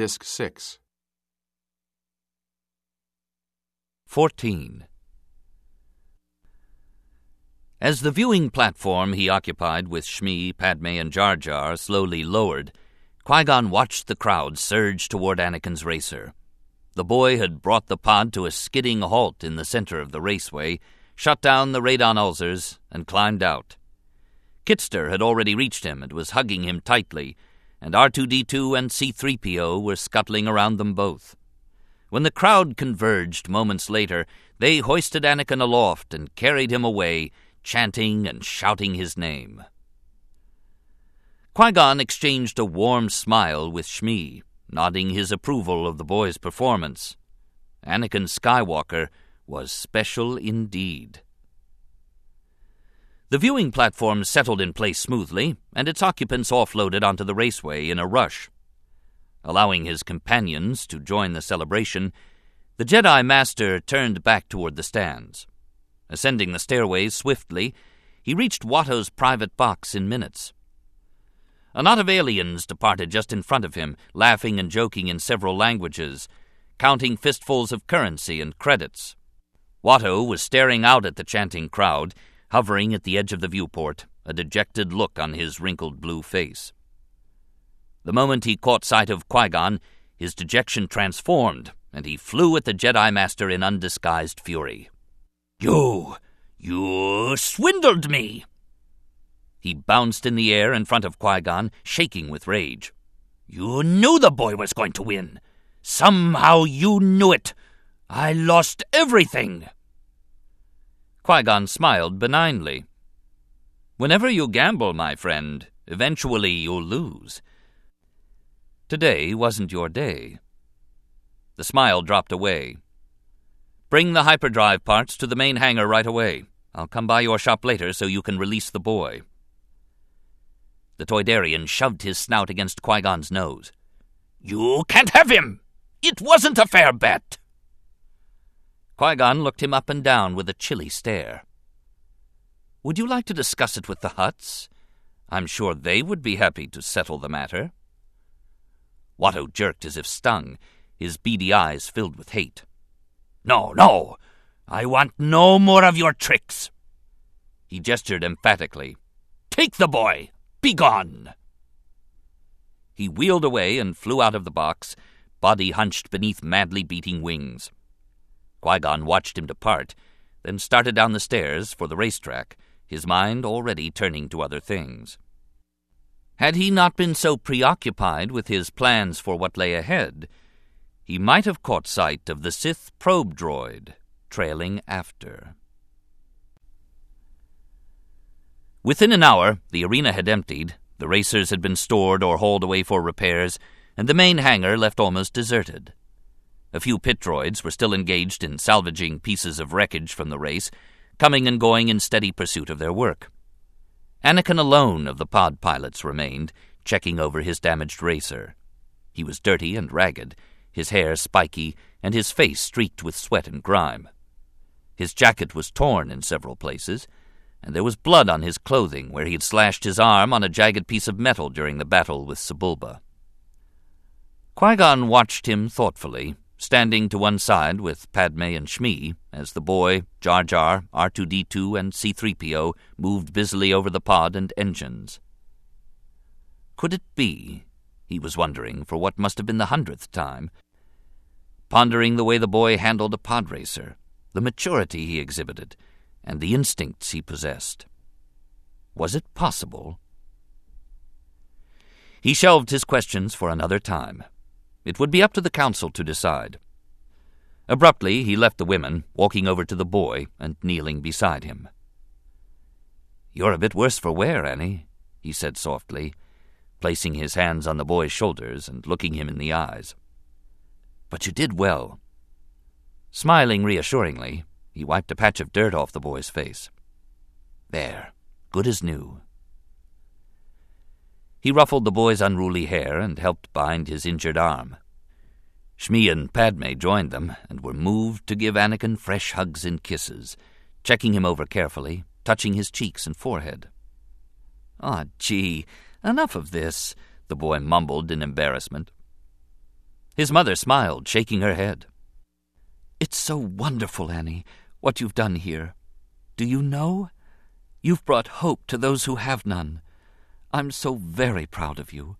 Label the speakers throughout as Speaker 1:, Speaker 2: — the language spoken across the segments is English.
Speaker 1: Disc 6.
Speaker 2: 14. As the viewing platform he occupied with Shmi, Padme, and Jar Jar slowly lowered, Qui Gon watched the crowd surge toward Anakin's racer. The boy had brought the pod to a skidding halt in the center of the raceway, shut down the Radon-Ulzers, and climbed out. Kitster had already reached him and was hugging him tightly, and R2D2 and C3PO were scuttling around them both. When the crowd converged moments later, they hoisted Anakin aloft and carried him away, chanting and shouting his name. Qui Gon exchanged a warm smile with Shmi, nodding his approval of the boy's performance. Anakin Skywalker was special indeed. The viewing platform settled in place smoothly, and its occupants offloaded onto the raceway in a rush. Allowing his companions to join the celebration, the Jedi Master turned back toward the stands. Ascending the stairways swiftly, he reached Watto's private box in minutes. A knot of aliens departed just in front of him, laughing and joking in several languages, counting fistfuls of currency and credits. Watto was staring out at the chanting crowd, hovering at the edge of the viewport, a dejected look on his wrinkled blue face. The moment he caught sight of Qui Gon, his dejection transformed, and he flew at the Jedi Master in undisguised fury. You! You swindled me! He bounced in the air in front of Qui Gon, shaking with rage. You knew the boy was going to win. Somehow you knew it. I lost everything. Qui Gon smiled benignly. Whenever you gamble, my friend, eventually you'll lose. Today wasn't your day. The smile dropped away. Bring the hyperdrive parts to the main hangar right away. I'll come by your shop later so you can release the boy. The Toydarian shoved his snout against Qui Gon's nose. You can't have him! It wasn't a fair bet! Qui Gon looked him up and down with a chilly stare. Would you like to discuss it with the Hutts? I'm sure they would be happy to settle the matter. Watto jerked as if stung, his beady eyes filled with hate. No, no! I want no more of your tricks! He gestured emphatically. Take the boy! Begone! He wheeled away and flew out of the box, body hunched beneath madly beating wings. Qui Gon watched him depart, then started down the stairs for the racetrack, his mind already turning to other things. Had he not been so preoccupied with his plans for what lay ahead, he might have caught sight of the Sith probe droid trailing after. Within an hour, the arena had emptied, the racers had been stored or hauled away for repairs, and the main hangar left almost deserted. A few pit droids were still engaged in salvaging pieces of wreckage from the race, coming and going in steady pursuit of their work. Anakin alone of the pod pilots remained, checking over his damaged racer. He was dirty and ragged, his hair spiky, and his face streaked with sweat and grime. His jacket was torn in several places, and there was blood on his clothing where he had slashed his arm on a jagged piece of metal during the battle with Sebulba. Qui Gon watched him thoughtfully standing to one side with Padme and Shmi, as the boy, Jar Jar, R2D2, and C3PO moved busily over the pod and engines. Could it be, he was wondering for what must have been the hundredth time, pondering the way the boy handled a pod racer, the maturity he exhibited, and the instincts he possessed. Was it possible? He shelved his questions for another time. It would be up to the council to decide. Abruptly, he left the women, walking over to the boy and kneeling beside him. You're a bit worse for wear, Annie, he said softly, placing his hands on the boy's shoulders and looking him in the eyes. But you did well. Smiling reassuringly, he wiped a patch of dirt off the boy's face. There, good as new. He ruffled the boy's unruly hair and helped bind his injured arm. Shmi and Padme joined them and were moved to give Anakin fresh hugs and kisses, checking him over carefully, touching his cheeks and forehead. Ah, oh, gee, enough of this, the boy mumbled in embarrassment. His mother smiled, shaking her head. It's so wonderful, Annie, what you've done here. Do you know? You've brought hope to those who have none. I'm so very proud of you.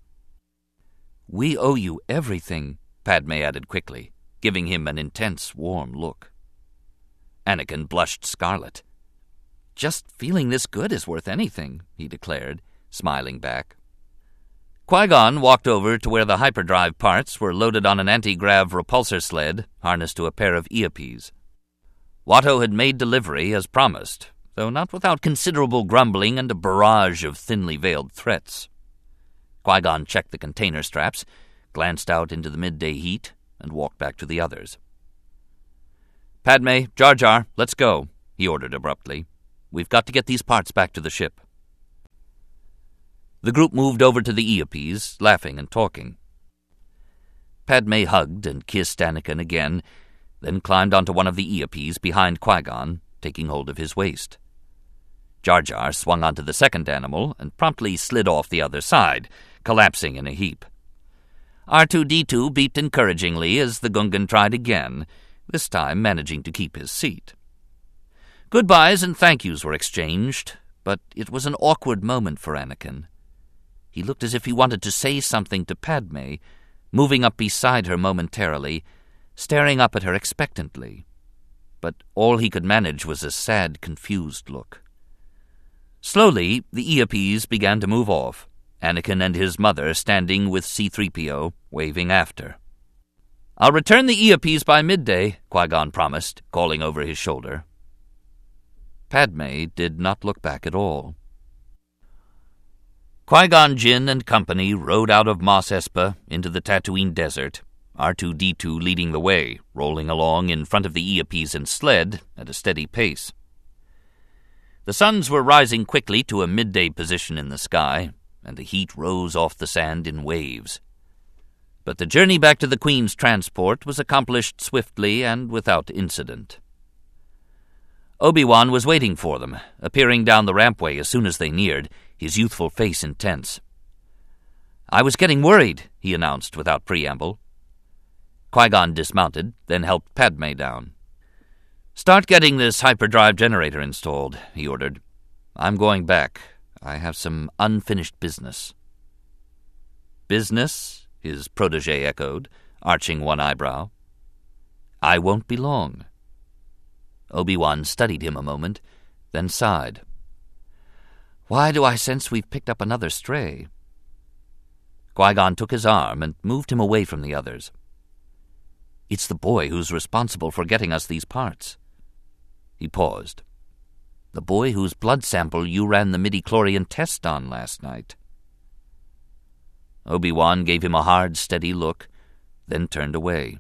Speaker 2: We owe you everything, Padme added quickly, giving him an intense, warm look. Anakin blushed scarlet. Just feeling this good is worth anything, he declared, smiling back. Qui Gon walked over to where the hyperdrive parts were loaded on an anti grav repulsor sled harnessed to a pair of Eops. Watto had made delivery as promised, though not without considerable grumbling and a barrage of thinly veiled threats. Qui Gon checked the container straps, glanced out into the midday heat, and walked back to the others. Padme, Jar Jar, let's go, he ordered abruptly. We've got to get these parts back to the ship. The group moved over to the Eops, laughing and talking. Padme hugged and kissed Anakin again, then climbed onto one of the Eops behind Qui-Gon, taking hold of his waist. Jar Jar swung onto the second animal and promptly slid off the other side, collapsing in a heap. R2-D2 beeped encouragingly as the Gungan tried again, this time managing to keep his seat. Goodbyes and thank yous were exchanged, but it was an awkward moment for Anakin. He looked as if he wanted to say something to Padme, moving up beside her momentarily, staring up at her expectantly. But all he could manage was a sad, confused look. Slowly, the Eops began to move off, Anakin and his mother standing with C-3PO, waving after. I'll return the Eops by midday, Qui-Gon promised, calling over his shoulder. Padme did not look back at all. Qui-Gon Jinn and company rode out of Mos Espa into the Tatooine desert, R2-D2 leading the way, rolling along in front of the Eops and sled at a steady pace. The suns were rising quickly to a midday position in the sky, and the heat rose off the sand in waves. But the journey back to the Queen's transport was accomplished swiftly and without incident. Obi-Wan was waiting for them, appearing down the rampway as soon as they neared, his youthful face intense. I was getting worried, he announced without preamble. Qui-Gon dismounted, then helped Padme down. Start getting this hyperdrive generator installed, he ordered. I'm going back. I have some unfinished business. Business? his protege echoed, arching one eyebrow. I won't be long. Obi-Wan studied him a moment, then sighed. Why do I sense we've picked up another stray? Qui-Gon took his arm and moved him away from the others. It's the boy who's responsible for getting us these parts. He paused. The boy whose blood sample you ran the midi-chlorian test on last night. Obi-Wan gave him a hard, steady look, then turned away.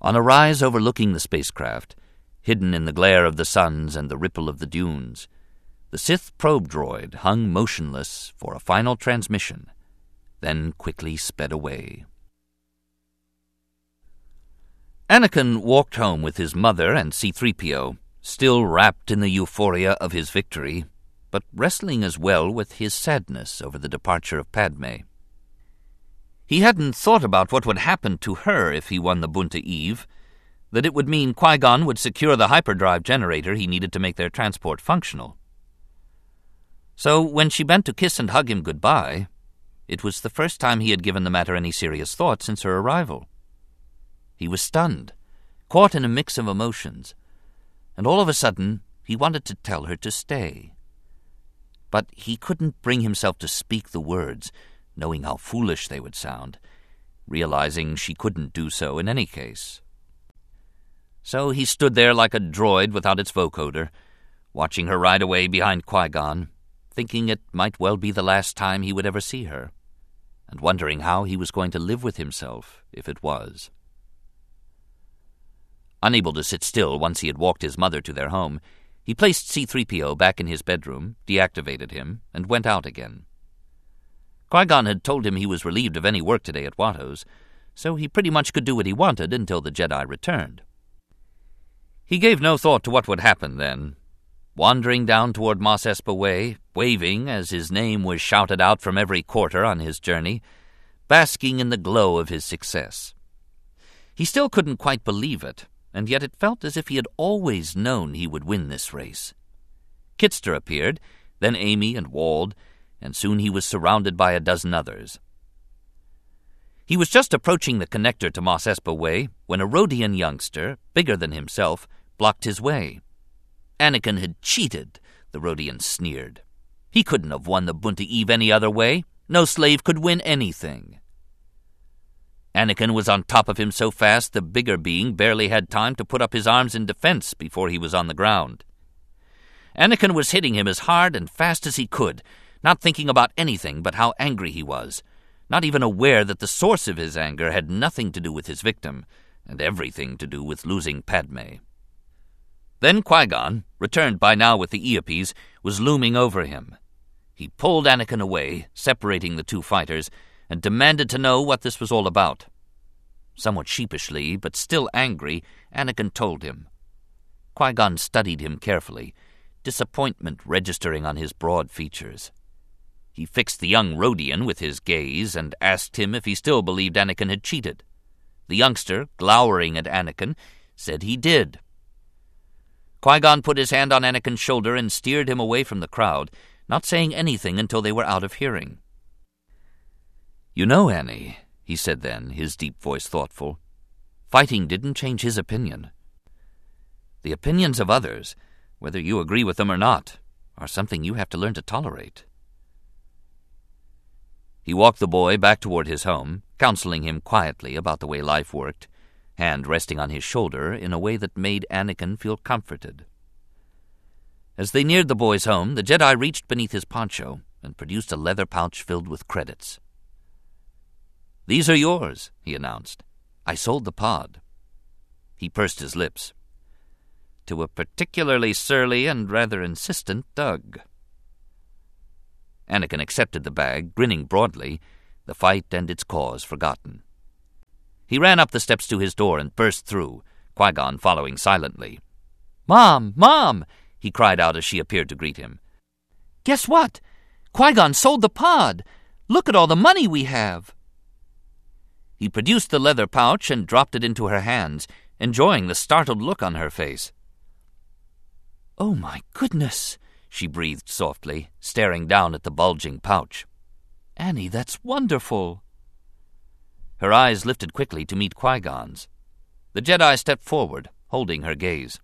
Speaker 2: On a rise overlooking the spacecraft, hidden in the glare of the suns and the ripple of the dunes, the Sith probe droid hung motionless for a final transmission, then quickly sped away. Anakin walked home with his mother and C-3PO, still wrapped in the euphoria of his victory, but wrestling as well with his sadness over the departure of Padme. He hadn't thought about what would happen to her if he won the Boonta Eve, that it would mean Qui-Gon would secure the hyperdrive generator he needed to make their transport functional. So when she bent to kiss and hug him goodbye, it was the first time he had given the matter any serious thought since her arrival. He was stunned, caught in a mix of emotions, and all of a sudden he wanted to tell her to stay. But he couldn't bring himself to speak the words, knowing how foolish they would sound, realizing she couldn't do so in any case. So he stood there like a droid without its vocoder, watching her ride away behind Qui-Gon, thinking it might well be the last time he would ever see her, and wondering how he was going to live with himself if it was. Unable to sit still once he had walked his mother to their home, he placed C-3PO back in his bedroom, deactivated him, and went out again. Qui-Gon had told him he was relieved of any work today at Watto's, so he pretty much could do what he wanted until the Jedi returned. He gave no thought to what would happen then, wandering down toward Mos Espa Way, waving as his name was shouted out from every quarter on his journey. basking in the glow of his success. He still couldn't quite believe it, and yet it felt as if he had always known he would win this race. Kitster appeared, then Amee and Wald, and soon he was surrounded by a dozen others. He was just approaching the connector to Mos Espa Way when a Rodian youngster, bigger than himself, blocked his way. Anakin had cheated, the Rodian sneered. He couldn't have won the Boonta Eve any other way. No slave could win anything. Anakin was on top of him so fast the bigger being barely had time to put up his arms in defense before he was on the ground. Anakin was hitting him as hard and fast as he could, not thinking about anything but how angry he was, not even aware that the source of his anger had nothing to do with his victim, and everything to do with losing Padme. Then Qui Gon, returned by now with the Eopies, was looming over him. He pulled Anakin away, separating the two fighters, and demanded to know what this was all about. Somewhat sheepishly, but still angry, Anakin told him. Qui Gon studied him carefully, disappointment registering on his broad features. He fixed the young Rodian with his gaze and asked him if he still believed Anakin had cheated. The youngster, glowering at Anakin, said he did. Qui Gon put his hand on Anakin's shoulder and steered him away from the crowd, not saying anything until they were out of hearing. You know, Annie, he said then, his deep voice thoughtful, fighting didn't change his opinion. The opinions of others, whether you agree with them or not, are something you have to learn to tolerate. He walked the boy back toward his home, counseling him quietly about the way life worked, hand resting on his shoulder in a way that made Anakin feel comforted. As they neared the boy's home, the Jedi reached beneath his poncho and produced a leather pouch filled with credits. These are yours, he announced. I sold the pod. He pursed his lips. To a particularly surly and rather insistent Dug. Anakin accepted the bag, grinning broadly, the fight and its cause forgotten. He ran up the steps to his door and burst through, Qui Gon following silently. Mom! Mom! he cried out as she appeared to greet him. Guess what? Qui Gon sold the pod! Look at all the money we have! He produced the leather pouch and dropped it into her hands, enjoying the startled look on her face. Oh, my goodness! she breathed softly, staring down at the bulging pouch. Annie, that's wonderful. Her eyes lifted quickly to meet Qui Gon's. The Jedi stepped forward, holding her gaze.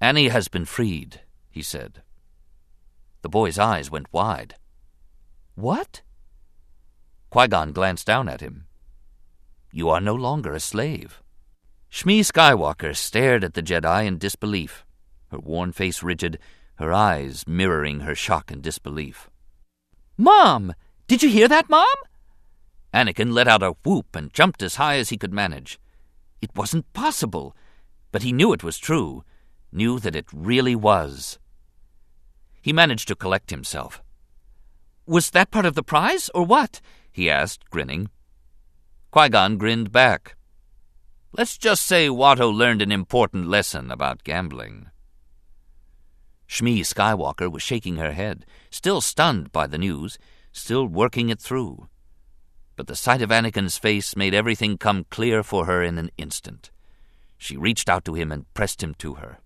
Speaker 2: Annie has been freed, he said. The boy's eyes went wide. What? Qui Gon glanced down at him. You are no longer a slave. Shmi Skywalker stared at the Jedi in disbelief her worn face rigid, her eyes mirroring her shock and disbelief. Mom! Did you hear that, Mom? Anakin let out a whoop and jumped as high as he could manage. It wasn't possible, but he knew it was true, knew that it really was. He managed to collect himself. Was that part of the prize, or what? He asked, grinning. Qui Gon grinned back. Let's just say Watto learned an important lesson about gambling. Shmi Skywalker was shaking her head, still stunned by the news, still working it through. But the sight of Anakin's face made everything come clear for her in an instant. She reached out to him and pressed him to her.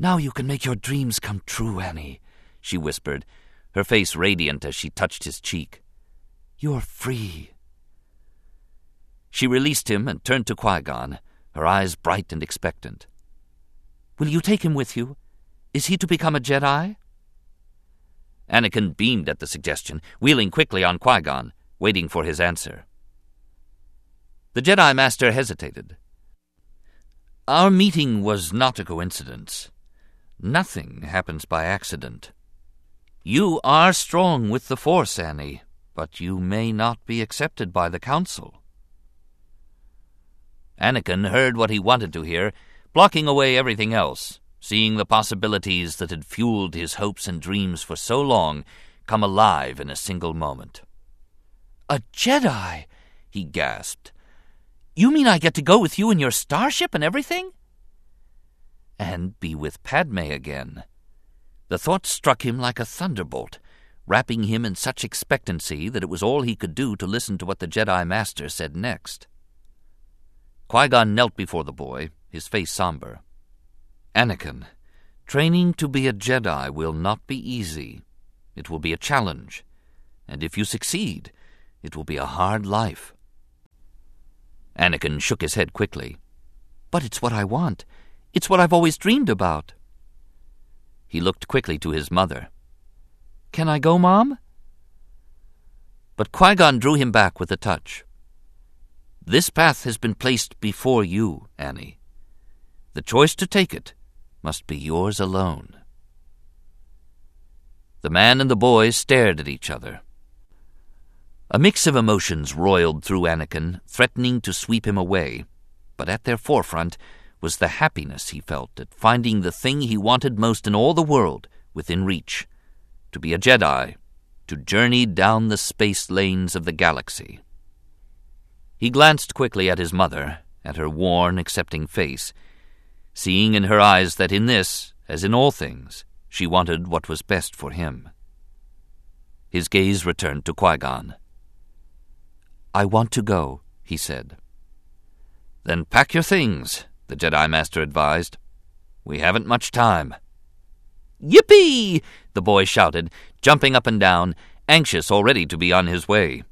Speaker 2: Now you can make your dreams come true, Annie, she whispered, her face radiant as she touched his cheek. You're free. She released him and turned to Qui Gon, her eyes bright and expectant. Will you take him with you? Is he to become a Jedi? Anakin beamed at the suggestion, wheeling quickly on Qui Gon, waiting for his answer. The Jedi Master hesitated. Our meeting was not a coincidence. Nothing happens by accident. You are strong with the Force, Annie, but you may not be accepted by the Council. Anakin heard what he wanted to hear blocking away everything else, seeing the possibilities that had fueled his hopes and dreams for so long come alive in a single moment. A Jedi! he gasped. You mean I get to go with you in your starship and everything? And be with Padme again. The thought struck him like a thunderbolt, wrapping him in such expectancy that it was all he could do to listen to what the Jedi Master said next. Qui Gon knelt before the boy, his face somber. Anakin, training to be a Jedi will not be easy. It will be a challenge, and if you succeed, it will be a hard life. Anakin shook his head quickly. But it's what I want. It's what I've always dreamed about. He looked quickly to his mother. Can I go, Mom? But Qui Gon drew him back with a touch. This path has been placed before you, Annie. The choice to take it must be yours alone. The man and the boy stared at each other. A mix of emotions roiled through Anakin, threatening to sweep him away, but at their forefront was the happiness he felt at finding the thing he wanted most in all the world within reach to be a Jedi, to journey down the space lanes of the galaxy. He glanced quickly at his mother, at her worn, accepting face, seeing in her eyes that in this, as in all things, she wanted what was best for him. His gaze returned to Qui Gon. I want to go, he said. Then pack your things, the Jedi Master advised. We haven't much time. Yippee! the boy shouted, jumping up and down, anxious already to be on his way.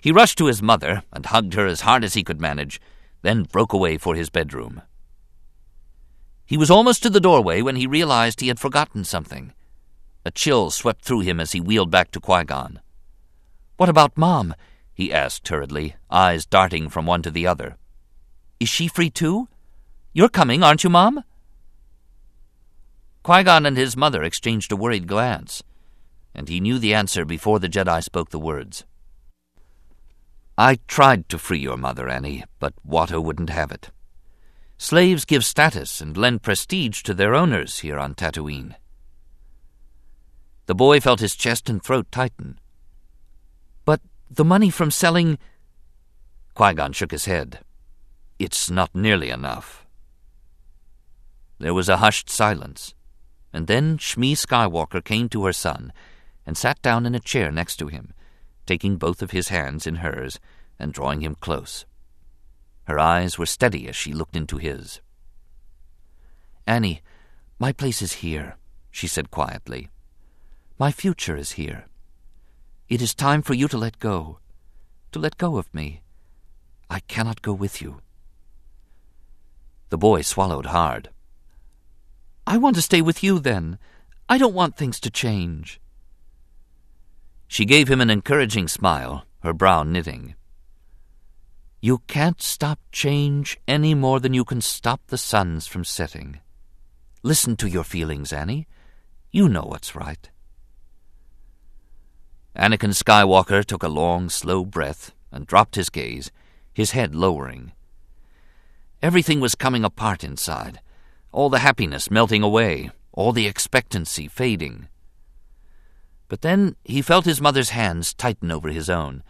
Speaker 2: He rushed to his mother and hugged her as hard as he could manage, then broke away for his bedroom. He was almost to the doorway when he realized he had forgotten something. A chill swept through him as he wheeled back to Qui Gon. What about Mom? he asked hurriedly, eyes darting from one to the other. Is she free too? You're coming, aren't you, Mom? Qui Gon and his mother exchanged a worried glance, and he knew the answer before the Jedi spoke the words. I tried to free your mother, Annie, but Watto wouldn't have it. Slaves give status and lend prestige to their owners here on Tatooine. The boy felt his chest and throat tighten. But the money from selling. Qui Gon shook his head. It's not nearly enough. There was a hushed silence and then Shmi Skywalker came to her son and sat down in a chair next to him, taking both of his hands in hers and drawing him close. Her eyes were steady as she looked into his. Annie, my place is here, she said quietly. My future is here. It is time for you to let go, to let go of me. I cannot go with you. The boy swallowed hard. I want to stay with you then. I don't want things to change. She gave him an encouraging smile, her brow knitting. You can't stop change any more than you can stop the suns from setting. Listen to your feelings, Annie. You know what's right. Anakin Skywalker took a long, slow breath and dropped his gaze, his head lowering. Everything was coming apart inside all the happiness melting away, all the expectancy fading. But then he felt his mother's hands tighten over his own,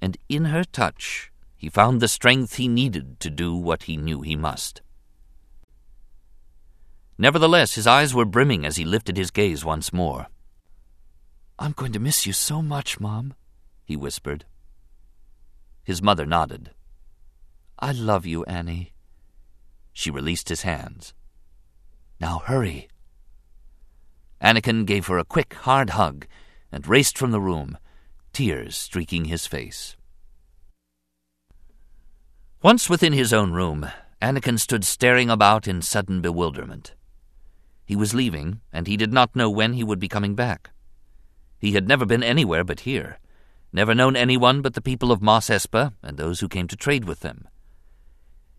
Speaker 2: and in her touch he found the strength he needed to do what he knew he must. Nevertheless, his eyes were brimming as he lifted his gaze once more. I'm going to miss you so much, Mom, he whispered. His mother nodded. I love you, Annie. She released his hands. Now hurry. Anakin gave her a quick, hard hug and raced from the room, tears streaking his face. Once within his own room, Anakin stood staring about in sudden bewilderment. He was leaving, and he did not know when he would be coming back. He had never been anywhere but here, never known anyone but the people of Mos Espa and those who came to trade with them.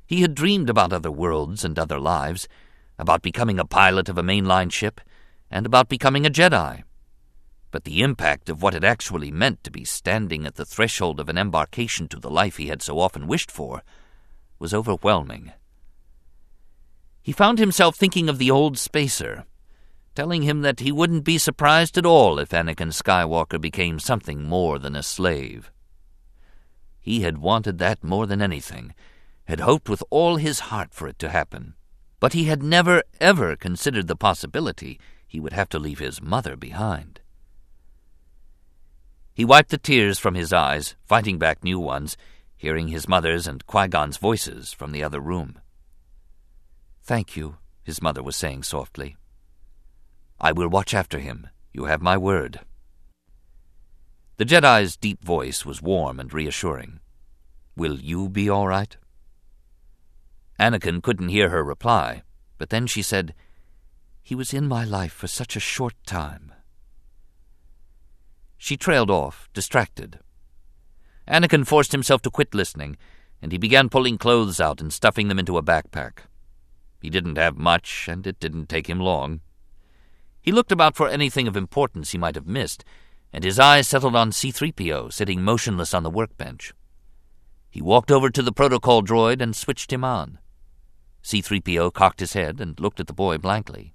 Speaker 2: He had dreamed about other worlds and other lives, about becoming a pilot of a mainline ship, and about becoming a Jedi. But the impact of what it actually meant to be standing at the threshold of an embarkation to the life he had so often wished for was overwhelming. He found himself thinking of the old spacer, telling him that he wouldn't be surprised at all if Anakin Skywalker became something more than a slave. He had wanted that more than anything, had hoped with all his heart for it to happen but he had never, ever considered the possibility he would have to leave his mother behind. He wiped the tears from his eyes, fighting back new ones, hearing his mother's and Qui Gon's voices from the other room. Thank you, his mother was saying softly. I will watch after him. You have my word. The Jedi's deep voice was warm and reassuring. Will you be all right? Anakin couldn't hear her reply, but then she said, He was in my life for such a short time. She trailed off, distracted. Anakin forced himself to quit listening, and he began pulling clothes out and stuffing them into a backpack. He didn't have much, and it didn't take him long. He looked about for anything of importance he might have missed, and his eyes settled on C-3PO sitting motionless on the workbench. He walked over to the protocol droid and switched him on. C-3PO cocked his head and looked at the boy blankly.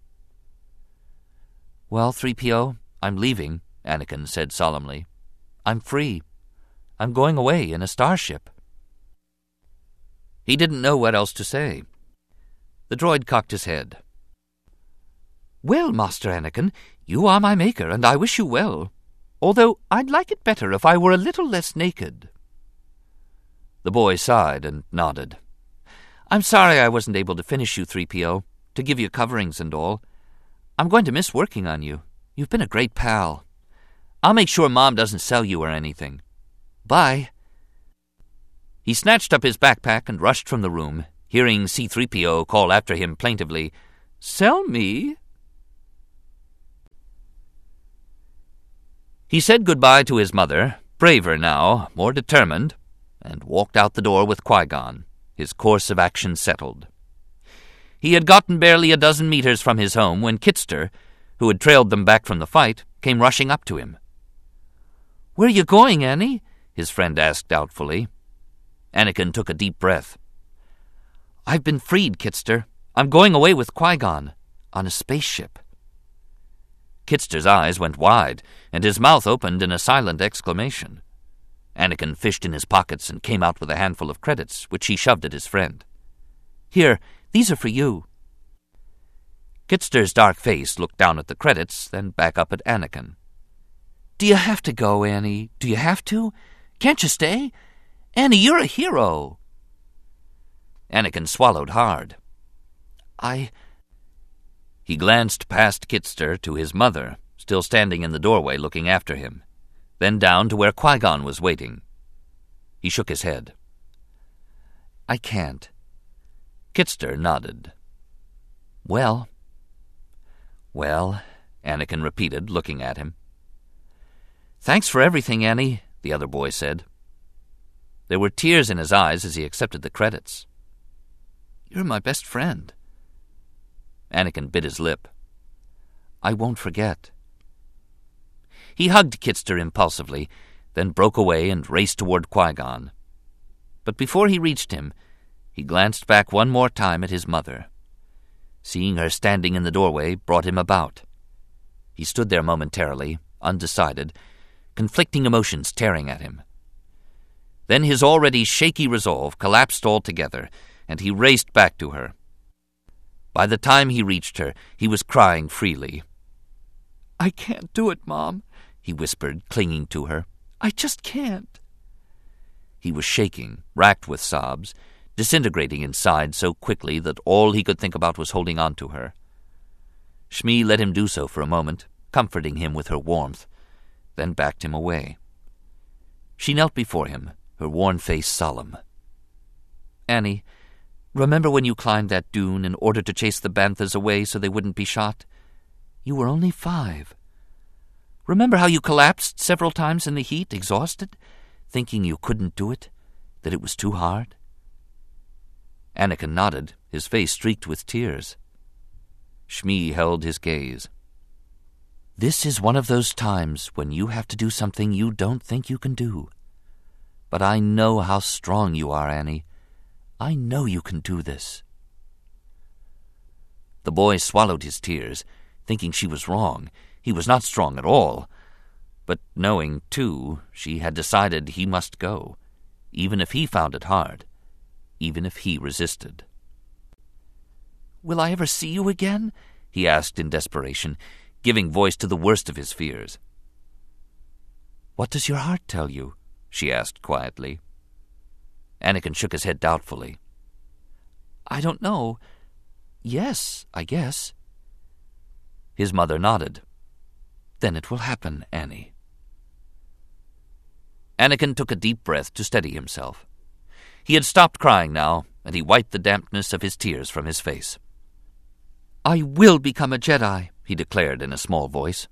Speaker 2: Well, 3PO, I'm leaving, Anakin said solemnly. I'm free. I'm going away in a starship. He didn't know what else to say. The droid cocked his head. Well, Master Anakin, you are my maker, and I wish you well. Although I'd like it better if I were a little less naked. The boy sighed and nodded. I'm sorry I wasn't able to finish you, 3PO, to give you coverings and all. I'm going to miss working on you. You've been a great pal. I'll make sure Mom doesn't sell you or anything. Bye. He snatched up his backpack and rushed from the room, hearing C3PO call after him plaintively, Sell me? He said goodbye to his mother, braver now, more determined, and walked out the door with Qui Gon, his course of action settled. He had gotten barely a dozen meters from his home when Kitster, who had trailed them back from the fight, came rushing up to him. Where are you going, Annie? his friend asked doubtfully. Anakin took a deep breath. I've been freed, Kitster. I'm going away with Qui Gon on a spaceship. Kitster's eyes went wide, and his mouth opened in a silent exclamation. Anakin fished in his pockets and came out with a handful of credits, which he shoved at his friend. Here, these are for you. Kitster's dark face looked down at the credits, then back up at Anakin. Do you have to go, Annie? Do you have to? Can't you stay? Annie, you're a hero. Anakin swallowed hard. I. He glanced past Kitster to his mother, still standing in the doorway looking after him, then down to where Qui Gon was waiting. He shook his head. I can't. Kitster nodded. Well. Well, Anakin repeated, looking at him. Thanks for everything, Annie, the other boy said. There were tears in his eyes as he accepted the credits. You're my best friend. Anakin bit his lip. I won't forget. He hugged Kitster impulsively, then broke away and raced toward Qui Gon. But before he reached him, he glanced back one more time at his mother. Seeing her standing in the doorway brought him about. He stood there momentarily, undecided, conflicting emotions tearing at him. Then his already shaky resolve collapsed altogether, and he raced back to her. By the time he reached her, he was crying freely. I can't do it, Mom, he whispered, clinging to her. I just can't. He was shaking, racked with sobs, disintegrating inside so quickly that all he could think about was holding on to her. Shmi let him do so for a moment, comforting him with her warmth, then backed him away. She knelt before him, her worn face solemn. Annie, remember when you climbed that dune in order to chase the banthas away so they wouldn't be shot? You were only five. Remember how you collapsed several times in the heat, exhausted, thinking you couldn't do it, that it was too hard? Anakin nodded, his face streaked with tears. Shmi held his gaze. This is one of those times when you have to do something you don't think you can do. But I know how strong you are, Annie. I know you can do this. The boy swallowed his tears, thinking she was wrong. He was not strong at all. But knowing, too, she had decided he must go, even if he found it hard, even if he resisted. Will I ever see you again? he asked in desperation, giving voice to the worst of his fears. What does your heart tell you? she asked quietly. Anakin shook his head doubtfully. I don't know. Yes, I guess. His mother nodded. Then it will happen, Annie. Anakin took a deep breath to steady himself. He had stopped crying now, and he wiped the dampness of his tears from his face. I will become a Jedi, he declared in a small voice.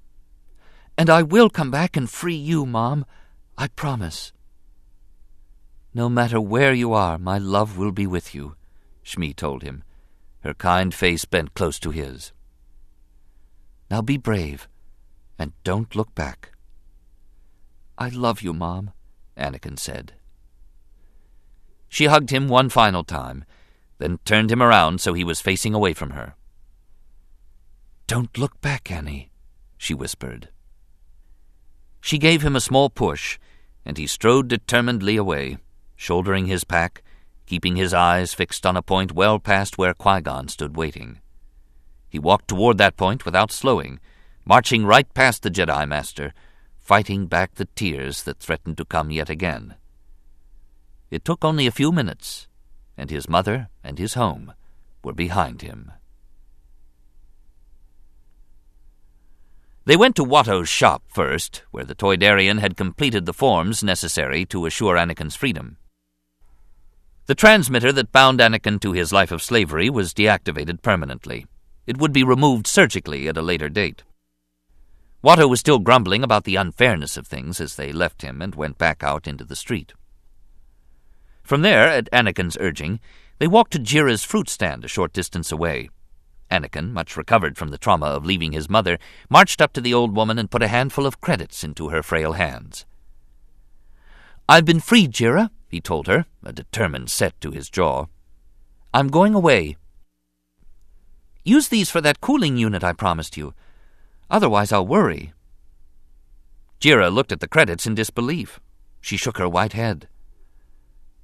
Speaker 2: And I will come back and free you, Mom. I promise. No matter where you are, my love will be with you, Shmi told him, her kind face bent close to his. Now be brave, and don't look back. I love you, Mom, Anakin said. She hugged him one final time, then turned him around so he was facing away from her. Don't look back, Annie, she whispered. She gave him a small push, and he strode determinedly away, shouldering his pack, keeping his eyes fixed on a point well past where Qui Gon stood waiting. He walked toward that point without slowing, marching right past the Jedi Master, fighting back the tears that threatened to come yet again. It took only a few minutes, and his mother and his home were behind him. They went to Watto's shop first, where the Toydarian had completed the forms necessary to assure Anakin's freedom. The transmitter that bound Anakin to his life of slavery was deactivated permanently. It would be removed surgically at a later date. Watto was still grumbling about the unfairness of things as they left him and went back out into the street. From there, at Anakin's urging, they walked to Jira's fruit stand a short distance away. Anakin, much recovered from the trauma of leaving his mother, marched up to the old woman and put a handful of credits into her frail hands. I've been freed, Jira, he told her, a determined set to his jaw. I'm going away. Use these for that cooling unit I promised you. Otherwise I'll worry. Jira looked at the credits in disbelief. She shook her white head.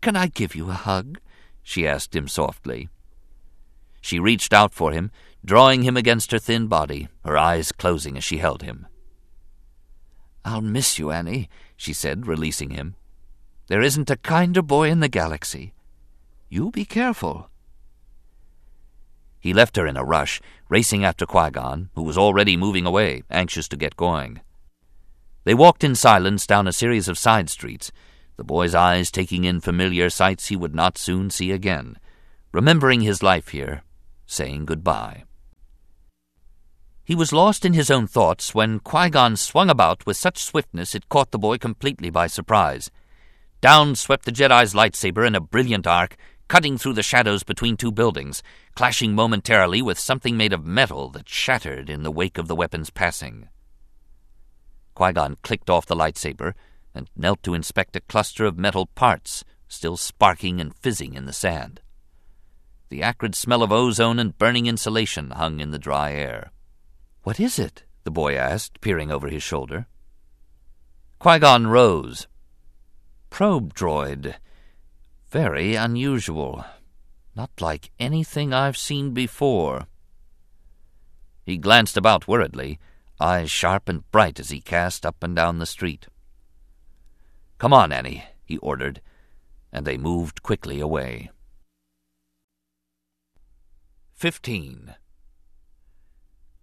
Speaker 2: Can I give you a hug? she asked him softly. She reached out for him, drawing him against her thin body, her eyes closing as she held him. I'll miss you, Annie, she said, releasing him. There isn't a kinder boy in the galaxy. You be careful. He left her in a rush, racing after Qui-Gon, who was already moving away, anxious to get going. They walked in silence down a series of side streets, the boy's eyes taking in familiar sights he would not soon see again, remembering his life here, saying goodbye. He was lost in his own thoughts when Qui-Gon swung about with such swiftness it caught the boy completely by surprise. Down swept the Jedi's lightsaber in a brilliant arc, cutting through the shadows between two buildings, clashing momentarily with something made of metal that shattered in the wake of the weapon's passing. Qui-Gon clicked off the lightsaber, and knelt to inspect a cluster of metal parts still sparking and fizzing in the sand. The acrid smell of ozone and burning insulation hung in the dry air. What is it? the boy asked, peering over his shoulder. Qui-Gon rose. Probe droid. Very unusual. Not like anything I've seen before. He glanced about worriedly, eyes sharp and bright as he cast up and down the street. Come on, Annie, he ordered, and they moved quickly away. 15.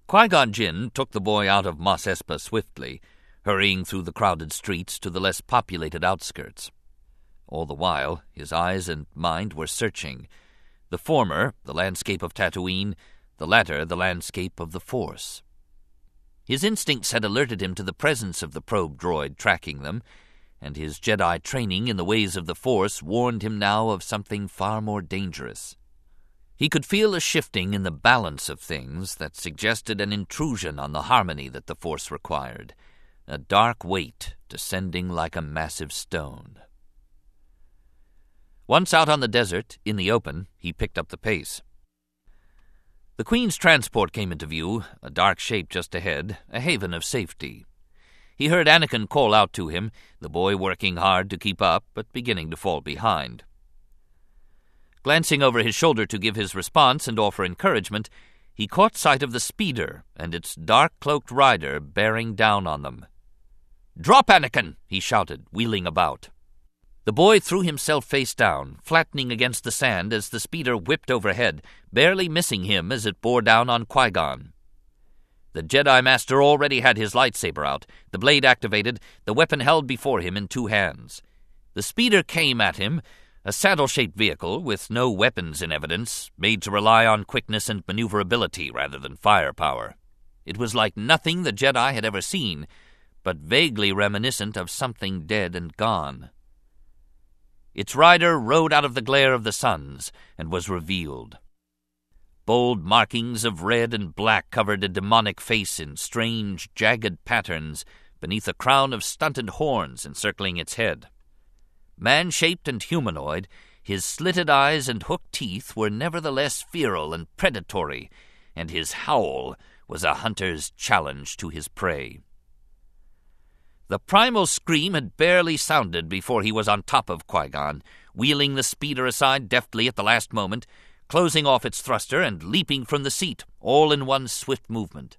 Speaker 2: Qui-Gon Jinn took the boy out of Mos Espa swiftly, hurrying through the crowded streets to the less populated outskirts. All the while, his eyes and mind were searching. The former, the landscape of Tatooine, the latter, the landscape of the Force. His instincts had alerted him to the presence of the probe droid tracking them, and his Jedi training in the ways of the Force warned him now of something far more dangerous. He could feel a shifting in the balance of things that suggested an intrusion on the harmony that the Force required, a dark weight descending like a massive stone. Once out on the desert, in the open, he picked up the pace. The Queen's transport came into view, a dark shape just ahead, a haven of safety. He heard Anakin call out to him, the boy working hard to keep up, but beginning to fall behind. Glancing over his shoulder to give his response and offer encouragement, he caught sight of the speeder and its dark cloaked rider bearing down on them. Drop, Anakin! he shouted, wheeling about. The boy threw himself face down, flattening against the sand as the speeder whipped overhead, barely missing him as it bore down on Qui Gon. The Jedi Master already had his lightsaber out, the blade activated, the weapon held before him in two hands. The speeder came at him, a saddle shaped vehicle with no weapons in evidence, made to rely on quickness and maneuverability rather than firepower. It was like nothing the Jedi had ever seen, but vaguely reminiscent of something dead and gone. Its rider rode out of the glare of the suns and was revealed. Bold markings of red and black covered a demonic face in strange, jagged patterns beneath a crown of stunted horns encircling its head. Man shaped and humanoid, his slitted eyes and hooked teeth were nevertheless feral and predatory, and his howl was a hunter's challenge to his prey. The primal scream had barely sounded before he was on top of Qui Gon, wheeling the speeder aside deftly at the last moment, closing off its thruster, and leaping from the seat, all in one swift movement.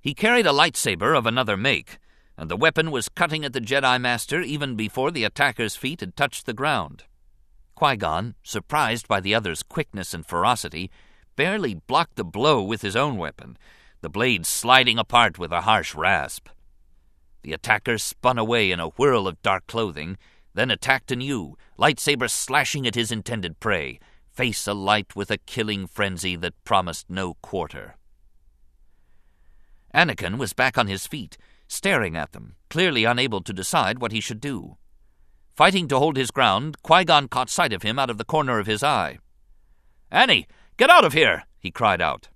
Speaker 2: He carried a lightsaber of another make, and the weapon was cutting at the Jedi Master even before the attacker's feet had touched the ground. Qui Gon, surprised by the other's quickness and ferocity, barely blocked the blow with his own weapon, the blade sliding apart with a harsh rasp. The attacker spun away in a whirl of dark clothing, then attacked anew, lightsaber slashing at his intended prey, face alight with a killing frenzy that promised no quarter. Anakin was back on his feet, staring at them, clearly unable to decide what he should do. Fighting to hold his ground, Qui Gon caught sight of him out of the corner of his eye. Annie, get out of here! he cried out.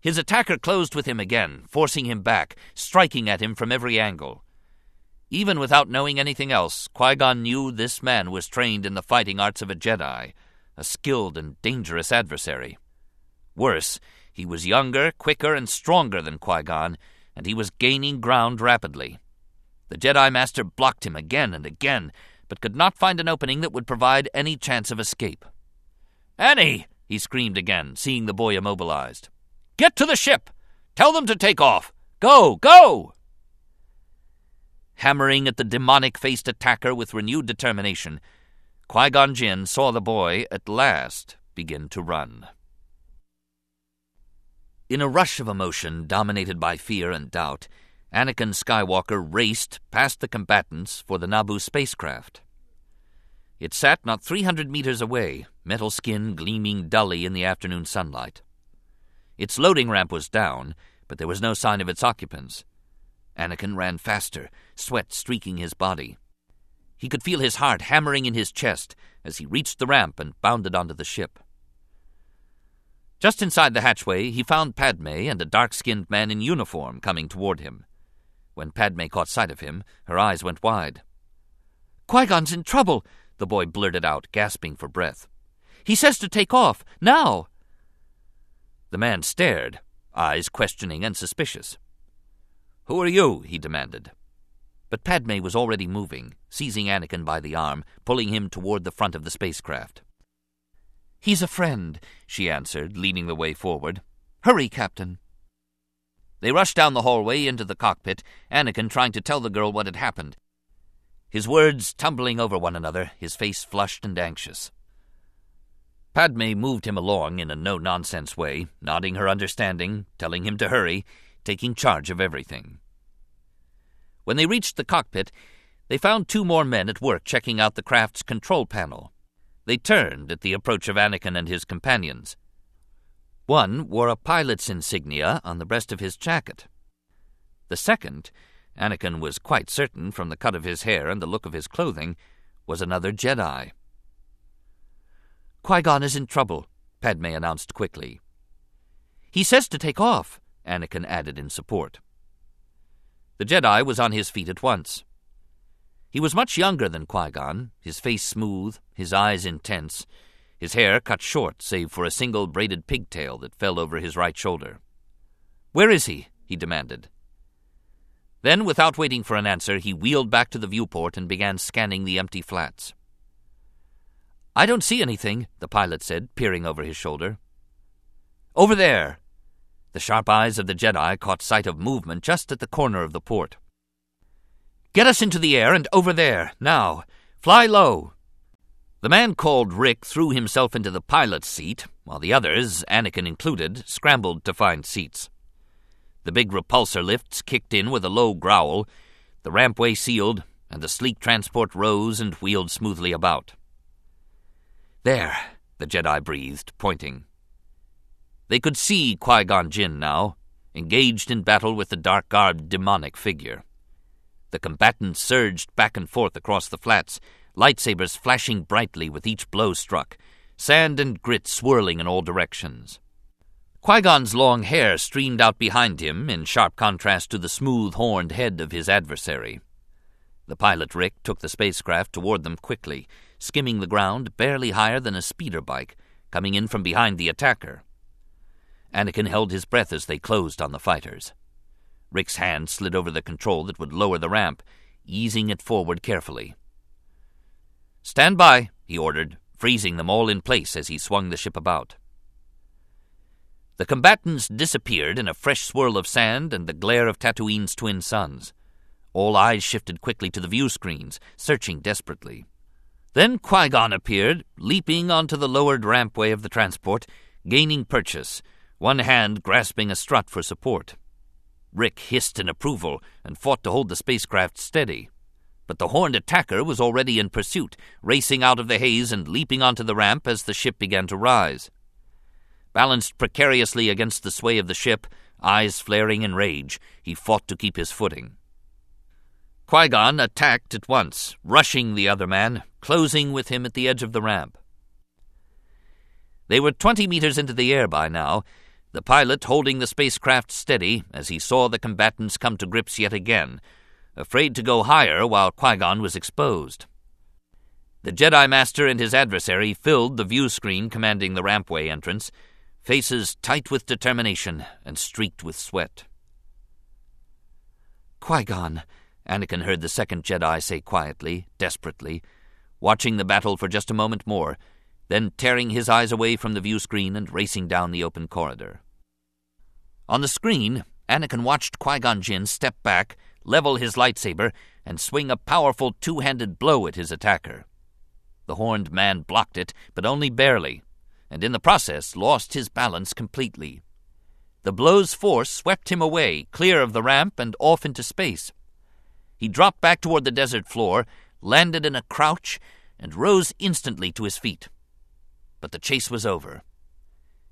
Speaker 2: His attacker closed with him again, forcing him back, striking at him from every angle. Even without knowing anything else, Qui Gon knew this man was trained in the fighting arts of a Jedi, a skilled and dangerous adversary. Worse, he was younger, quicker, and stronger than Qui Gon, and he was gaining ground rapidly. The Jedi Master blocked him again and again, but could not find an opening that would provide any chance of escape. Annie! he screamed again, seeing the boy immobilized. Get to the ship! Tell them to take off! Go, go! Hammering at the demonic faced attacker with renewed determination, Qui Gon Jinn saw the boy at last begin to run. In a rush of emotion dominated by fear and doubt, Anakin Skywalker raced past the combatants for the Naboo spacecraft. It sat not 300 meters away, metal skin gleaming dully in the afternoon sunlight. Its loading ramp was down, but there was no sign of its occupants. Anakin ran faster, sweat streaking his body. He could feel his heart hammering in his chest as he reached the ramp and bounded onto the ship. Just inside the hatchway, he found Padme and a dark skinned man in uniform coming toward him. When Padme caught sight of him, her eyes went wide. Qui Gon's in trouble, the boy blurted out, gasping for breath. He says to take off, now! The man stared, eyes questioning and suspicious. Who are you? he demanded. But Padme was already moving, seizing Anakin by the arm, pulling him toward the front of the spacecraft. He's a friend, she answered, leading the way forward. Hurry, Captain. They rushed down the hallway into the cockpit, Anakin trying to tell the girl what had happened. His words tumbling over one another, his face flushed and anxious. Padme moved him along in a no nonsense way, nodding her understanding, telling him to hurry, taking charge of everything. When they reached the cockpit, they found two more men at work checking out the craft's control panel. They turned at the approach of Anakin and his companions. One wore a pilot's insignia on the breast of his jacket. The second, Anakin was quite certain from the cut of his hair and the look of his clothing, was another Jedi. Qui Gon is in trouble, Padme announced quickly. He says to take off, Anakin added in support. The Jedi was on his feet at once. He was much younger than Qui Gon, his face smooth, his eyes intense, his hair cut short save for a single braided pigtail that fell over his right shoulder. Where is he? he demanded. Then, without waiting for an answer, he wheeled back to the viewport and began scanning the empty flats. I don't see anything, the pilot said, peering over his shoulder. Over there! The sharp eyes of the Jedi caught sight of movement just at the corner of the port. Get us into the air and over there, now. Fly low. The man called Ric threw himself into the pilot's seat, while the others, Anakin included, scrambled to find seats. The big repulsor lifts kicked in with a low growl, the rampway sealed, and the sleek transport rose and wheeled smoothly about. There, the Jedi breathed, pointing. They could see Qui Gon Jinn now, engaged in battle with the dark garbed demonic figure. The combatants surged back and forth across the flats, lightsabers flashing brightly with each blow struck, sand and grit swirling in all directions. Qui Gon's long hair streamed out behind him in sharp contrast to the smooth horned head of his adversary. The pilot Ric took the spacecraft toward them quickly, skimming the ground barely higher than a speeder bike, coming in from behind the attacker. Anakin held his breath as they closed on the fighters. Ric's hand slid over the control that would lower the ramp, easing it forward carefully. Stand by, he ordered, freezing them all in place as he swung the ship about. The combatants disappeared in a fresh swirl of sand and the glare of Tatooine's twin suns. All eyes shifted quickly to the view screens, searching desperately. Then Qui Gon appeared, leaping onto the lowered rampway of the transport, gaining purchase, one hand grasping a strut for support. Ric hissed in approval and fought to hold the spacecraft steady. But the horned attacker was already in pursuit, racing out of the haze and leaping onto the ramp as the ship began to rise. Balanced precariously against the sway of the ship, eyes flaring in rage, he fought to keep his footing. Qui Gon attacked at once, rushing the other man, closing with him at the edge of the ramp. They were twenty meters into the air by now, the pilot holding the spacecraft steady as he saw the combatants come to grips yet again, afraid to go higher while Qui Gon was exposed. The Jedi Master and his adversary filled the view screen commanding the rampway entrance, faces tight with determination and streaked with sweat. Qui Gon, Anakin heard the second Jedi say quietly, desperately, watching the battle for just a moment more then tearing his eyes away from the view screen and racing down the open corridor. On the screen, Anakin watched Qui Gon Jinn step back, level his lightsaber, and swing a powerful two handed blow at his attacker. The horned man blocked it, but only barely, and in the process lost his balance completely. The blow's force swept him away, clear of the ramp and off into space. He dropped back toward the desert floor, landed in a crouch, and rose instantly to his feet but the chase was over.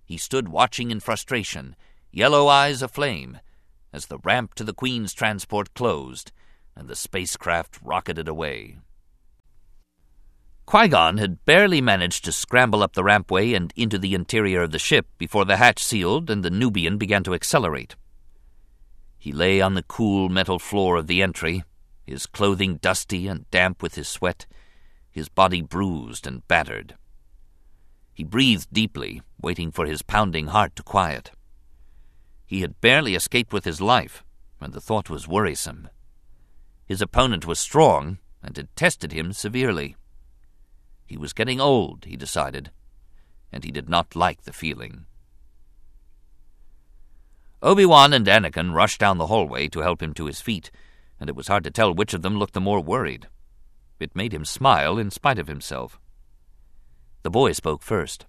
Speaker 2: He stood watching in frustration, yellow eyes aflame, as the ramp to the Queen's transport closed and the spacecraft rocketed away. Qui Gon had barely managed to scramble up the rampway and into the interior of the ship before the hatch sealed and the Nubian began to accelerate. He lay on the cool metal floor of the entry, his clothing dusty and damp with his sweat, his body bruised and battered. He breathed deeply, waiting for his pounding heart to quiet. He had barely escaped with his life, and the thought was worrisome. His opponent was strong and had tested him severely. He was getting old, he decided, and he did not like the feeling. Obi-Wan and Anakin rushed down the hallway to help him to his feet, and it was hard to tell which of them looked the more worried. It made him smile in spite of himself. The boy spoke first.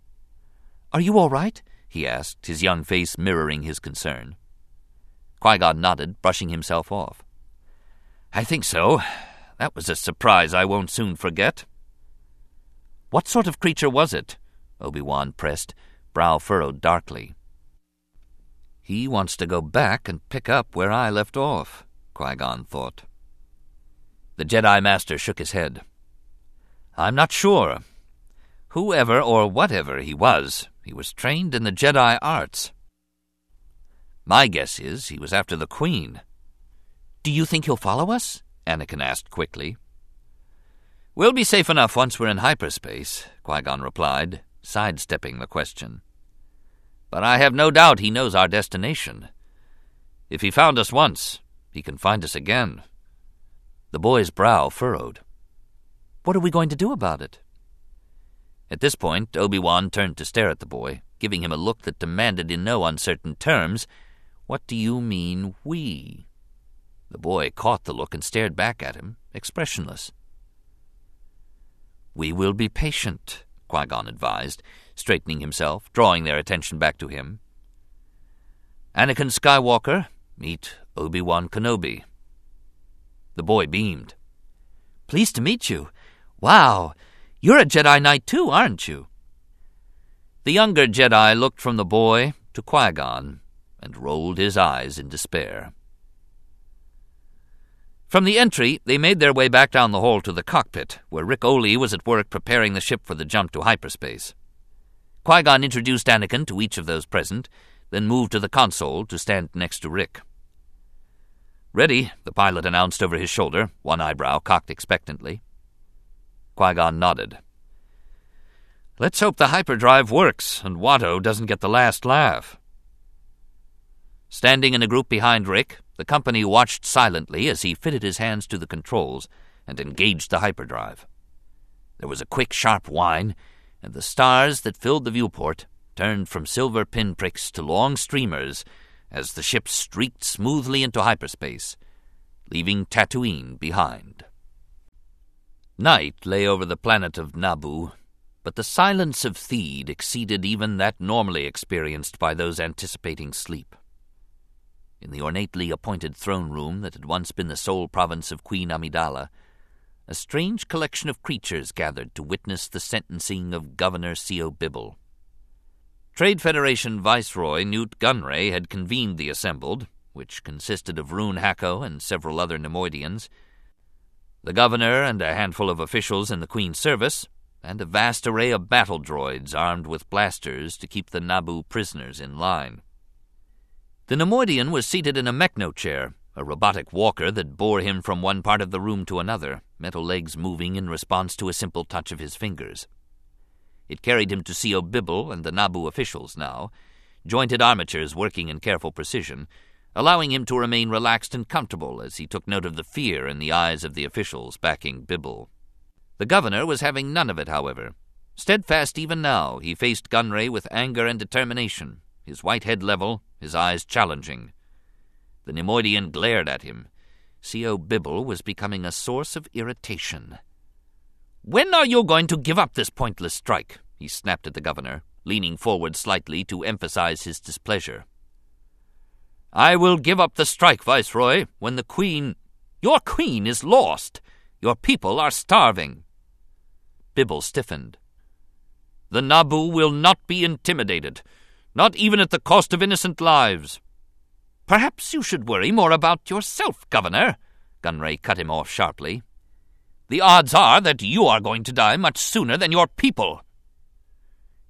Speaker 2: Are you all right? he asked, his young face mirroring his concern. Qui Gon nodded, brushing himself off. I think so. That was a surprise I won't soon forget. What sort of creature was it? Obi Wan pressed, brow furrowed darkly. He wants to go back and pick up where I left off, Qui Gon thought. The Jedi Master shook his head. I'm not sure. Whoever or whatever he was, he was trained in the Jedi arts. My guess is he was after the Queen. Do you think he'll follow us? Anakin asked quickly. We'll be safe enough once we're in hyperspace, Qui Gon replied, sidestepping the question. But I have no doubt he knows our destination. If he found us once, he can find us again. The boy's brow furrowed. What are we going to do about it? At this point, Obi-Wan turned to stare at the boy, giving him a look that demanded in no uncertain terms, What do you mean, we? The boy caught the look and stared back at him, expressionless. We will be patient, Qui Gon advised, straightening himself, drawing their attention back to him. Anakin Skywalker, meet Obi Wan Kenobi. The boy beamed. Pleased to meet you. Wow, you're a Jedi Knight too, aren't you? The younger Jedi looked from the boy to Qui Gon and rolled his eyes in despair. From the entry, they made their way back down the hall to the cockpit, where Ric Olié was at work preparing the ship for the jump to hyperspace. Qui Gon introduced Anakin to each of those present, then moved to the console to stand next to Ric. Ready, the pilot announced over his shoulder, one eyebrow cocked expectantly. Qui Gon nodded. Let's hope the hyperdrive works and Watto doesn't get the last laugh. Standing in a group behind Ric, the company watched silently as he fitted his hands to the controls and engaged the hyperdrive. There was a quick, sharp whine, and the stars that filled the viewport turned from silver pinpricks to long streamers as the ship streaked smoothly into hyperspace, leaving Tatooine behind. Night lay over the planet of Naboo, but the silence of Theed exceeded even that normally experienced by those anticipating sleep. In the ornately appointed throne room that had once been the sole province of Queen Amidala, a strange collection of creatures gathered to witness the sentencing of Governor Sio Bibble. Trade Federation Viceroy Nute Gunray had convened the assembled, which consisted of Rune Haako and several other Neimoidians, the governor and a handful of officials in the Queen's service, and a vast array of battle droids armed with blasters to keep the Naboo prisoners in line. The Neimoidian was seated in a mechno chair, a robotic walker that bore him from one part of the room to another, metal legs moving in response to a simple touch of his fingers. It carried him to Sio Bibble and the Naboo officials now, jointed armatures working in careful precision, allowing him to remain relaxed and comfortable as he took note of the fear in the eyes of the officials backing Bibble. The governor was having none of it, however. Steadfast even now, he faced Gunray with anger and determination, his white head level, his eyes challenging. The Neimoidian glared at him. Sio Bibble was becoming a source of irritation. When are you going to give up this pointless strike? he snapped at the governor, leaning forward slightly to emphasize his displeasure. I will give up the strike, Viceroy, when the Queen. Your Queen is lost. Your people are starving. Bibble stiffened. The Naboo will not be intimidated not even at the cost of innocent lives. Perhaps you should worry more about yourself, Governor, Gunray cut him off sharply. The odds are that you are going to die much sooner than your people.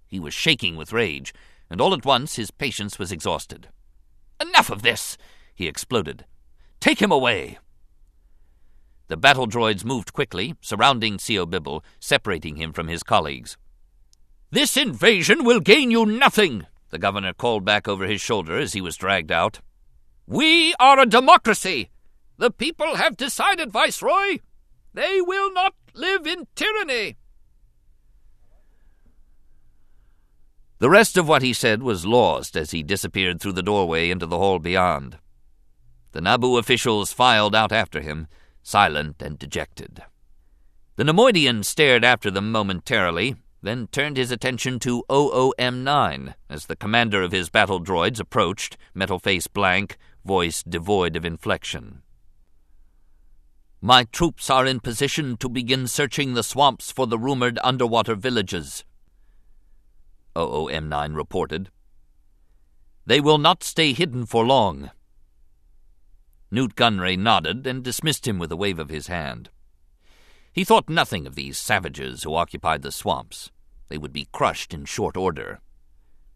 Speaker 2: He was shaking with rage, and all at once his patience was exhausted. Enough of this! he exploded. Take him away! The battle droids moved quickly, surrounding Sio Bibble, separating him from his colleagues. This invasion will gain you nothing, the governor called back over his shoulder as he was dragged out. We are a democracy. The people have decided, Viceroy. They will not live in tyranny. The rest of what he said was lost as he disappeared through the doorway into the hall beyond. The Naboo officials filed out after him, silent and dejected. The Neimoidian stared after them momentarily, then turned his attention to OOM-9 as the commander of his battle droids approached, metal face blank, voice devoid of inflection. My troops are in position to begin searching the swamps for the rumored underwater villages, OOM-9 reported. They will not stay hidden for long. Nute Gunray nodded and dismissed him with a wave of his hand. He thought nothing of these savages who occupied the swamps. They would be crushed in short order.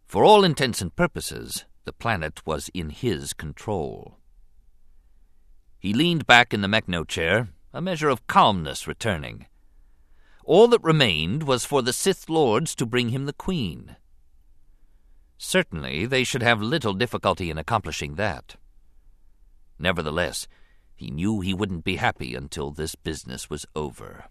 Speaker 2: For all intents and purposes, the planet was in his control. He leaned back in the mechno chair, a measure of calmness returning. All that remained was for the Sith Lords to bring him the Queen. Certainly they should have little difficulty in accomplishing that. Nevertheless, he knew he wouldn't be happy until this business was over.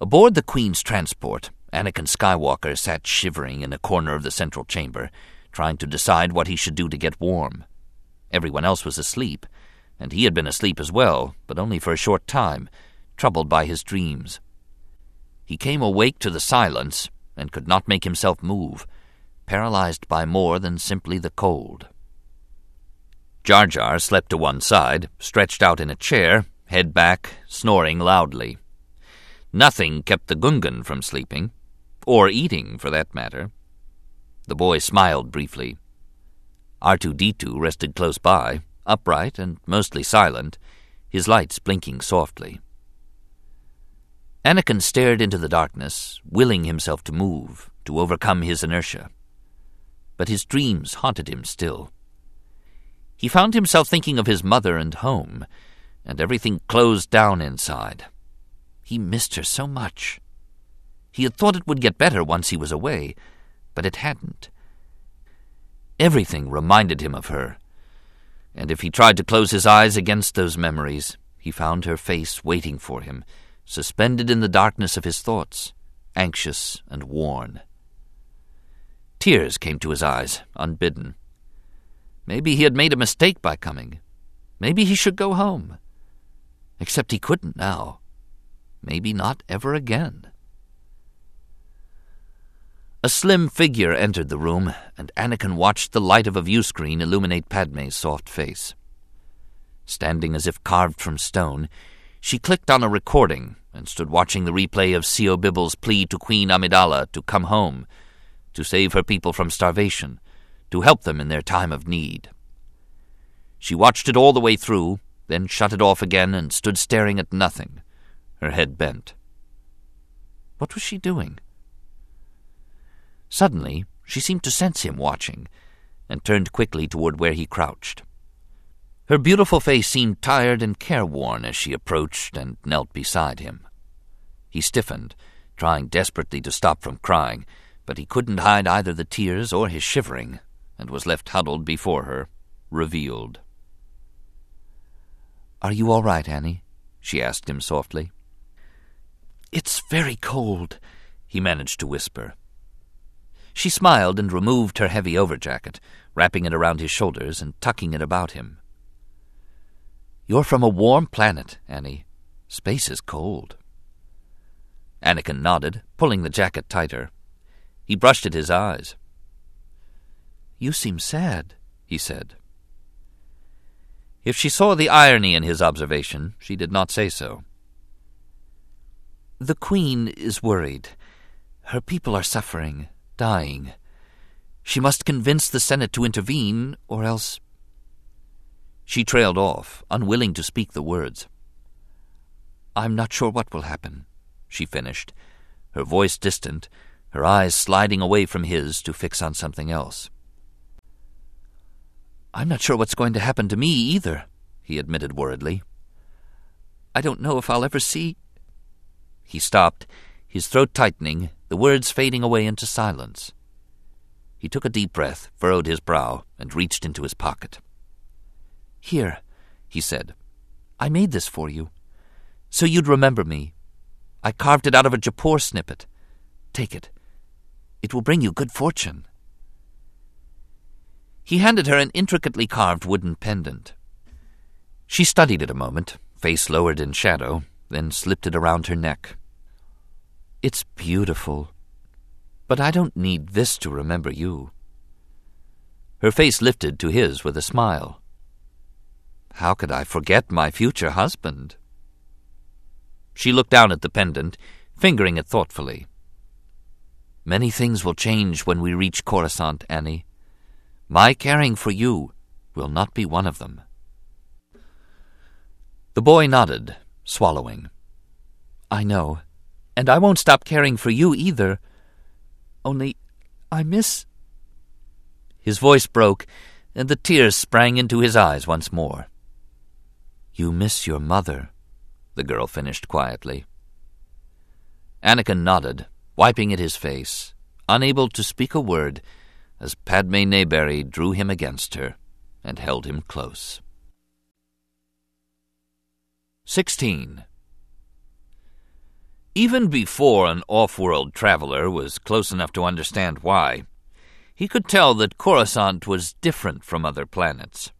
Speaker 2: Aboard the Queen's transport, Anakin Skywalker sat shivering in a corner of the central chamber, trying to decide what he should do to get warm. Everyone else was asleep, and he had been asleep as well, but only for a short time, troubled by his dreams. He came awake to the silence and could not make himself move, paralyzed by more than simply the cold. Jar Jar slept to one side, stretched out in a chair, head back, snoring loudly. Nothing kept the Gungan from sleeping, or eating for that matter. The boy smiled briefly. R2D2 rested close by, upright and mostly silent, his lights blinking softly. Anakin stared into the darkness, willing himself to move, to overcome his inertia. But his dreams haunted him still. He found himself thinking of his mother and home, and everything closed down inside. He missed her so much. He had thought it would get better once he was away, but it hadn't. Everything reminded him of her, and if he tried to close his eyes against those memories, he found her face waiting for him, suspended in the darkness of his thoughts, anxious and worn. Tears came to his eyes, unbidden. Maybe he had made a mistake by coming. Maybe he should go home. Except he couldn't now. Maybe not ever again. A slim figure entered the room, and Anakin watched the light of a view screen illuminate Padme's soft face. Standing as if carved from stone, she clicked on a recording and stood watching the replay of Sio Bibble's plea to Queen Amidala to come home, to save her people from starvation, to help them in their time of need. She watched it all the way through, then shut it off again and stood staring at nothing, her head bent. What was she doing? Suddenly, she seemed to sense him watching, and turned quickly toward where he crouched. Her beautiful face seemed tired and careworn as she approached and knelt beside him. He stiffened, trying desperately to stop from crying, but he couldn't hide either the tears or his shivering, and was left huddled before her, revealed. Are you all right, Annie? she asked him softly. It's very cold, he managed to whisper. She smiled and removed her heavy overjacket, wrapping it around his shoulders and tucking it about him. You're from a warm planet, Annie. Space is cold. Anakin nodded, pulling the jacket tighter. He brushed at his eyes. You seem sad, he said. If she saw the irony in his observation, she did not say so. The Queen is worried. Her people are suffering, dying. She must convince the Senate to intervene, or else. She trailed off, unwilling to speak the words. I'm not sure what will happen she finished, her voice distant, her eyes sliding away from his to fix on something else. I'm not sure what's going to happen to me either, he admitted worriedly. I don't know if I'll ever see. He stopped, his throat tightening, the words fading away into silence. He took a deep breath, furrowed his brow, and reached into his pocket. Here, he said. I made this for you, so you'd remember me I carved it out of a Japor snippet. Take it. It will bring you good fortune. He handed her an intricately carved wooden pendant. She studied it a moment, face lowered in shadow, then slipped it around her neck. It's beautiful, but I don't need this to remember you. Her face lifted to his with a smile. How could I forget my future husband? She looked down at the pendant, fingering it thoughtfully. Many things will change when we reach Coruscant, Annie. My caring for you will not be one of them. The boy nodded, swallowing. I know, and I won't stop caring for you either. Only, I miss. His voice broke, and the tears sprang into his eyes once more. You miss your mother, the girl finished quietly. Anakin nodded, wiping at his face, unable to speak a word, as Padme Naberrie drew him against her and held him close. 16. Even before an off-world traveler was close enough to understand why, he could tell that Coruscant was different from other planets.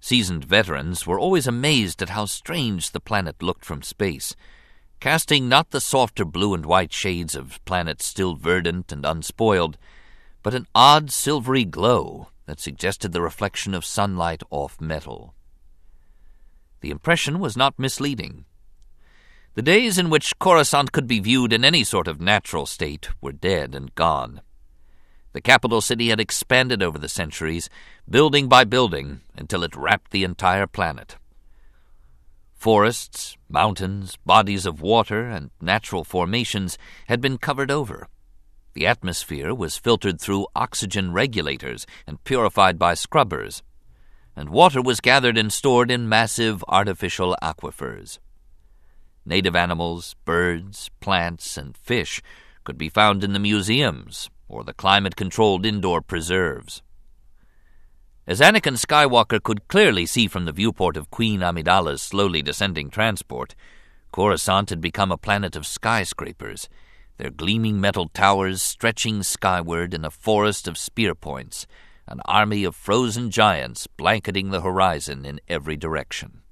Speaker 2: Seasoned veterans were always amazed at how strange the planet looked from space, casting not the softer blue and white shades of planets still verdant and unspoiled, but an odd silvery glow that suggested the reflection of sunlight off metal. The impression was not misleading. The days in which Coruscant could be viewed in any sort of natural state were dead and gone. The capital city had expanded over the centuries, building by building, until it wrapped the entire planet. Forests, mountains, bodies of water, and natural formations had been covered over. The atmosphere was filtered through oxygen regulators and purified by scrubbers, and water was gathered and stored in massive artificial aquifers. Native animals, birds, plants, and fish could be found in the museums or the climate controlled indoor preserves. As Anakin Skywalker could clearly see from the viewport of Queen Amidala's slowly descending transport, Coruscant had become a planet of skyscrapers, their gleaming metal towers stretching skyward in a forest of spear points, an army of frozen giants blanketing the horizon in every direction.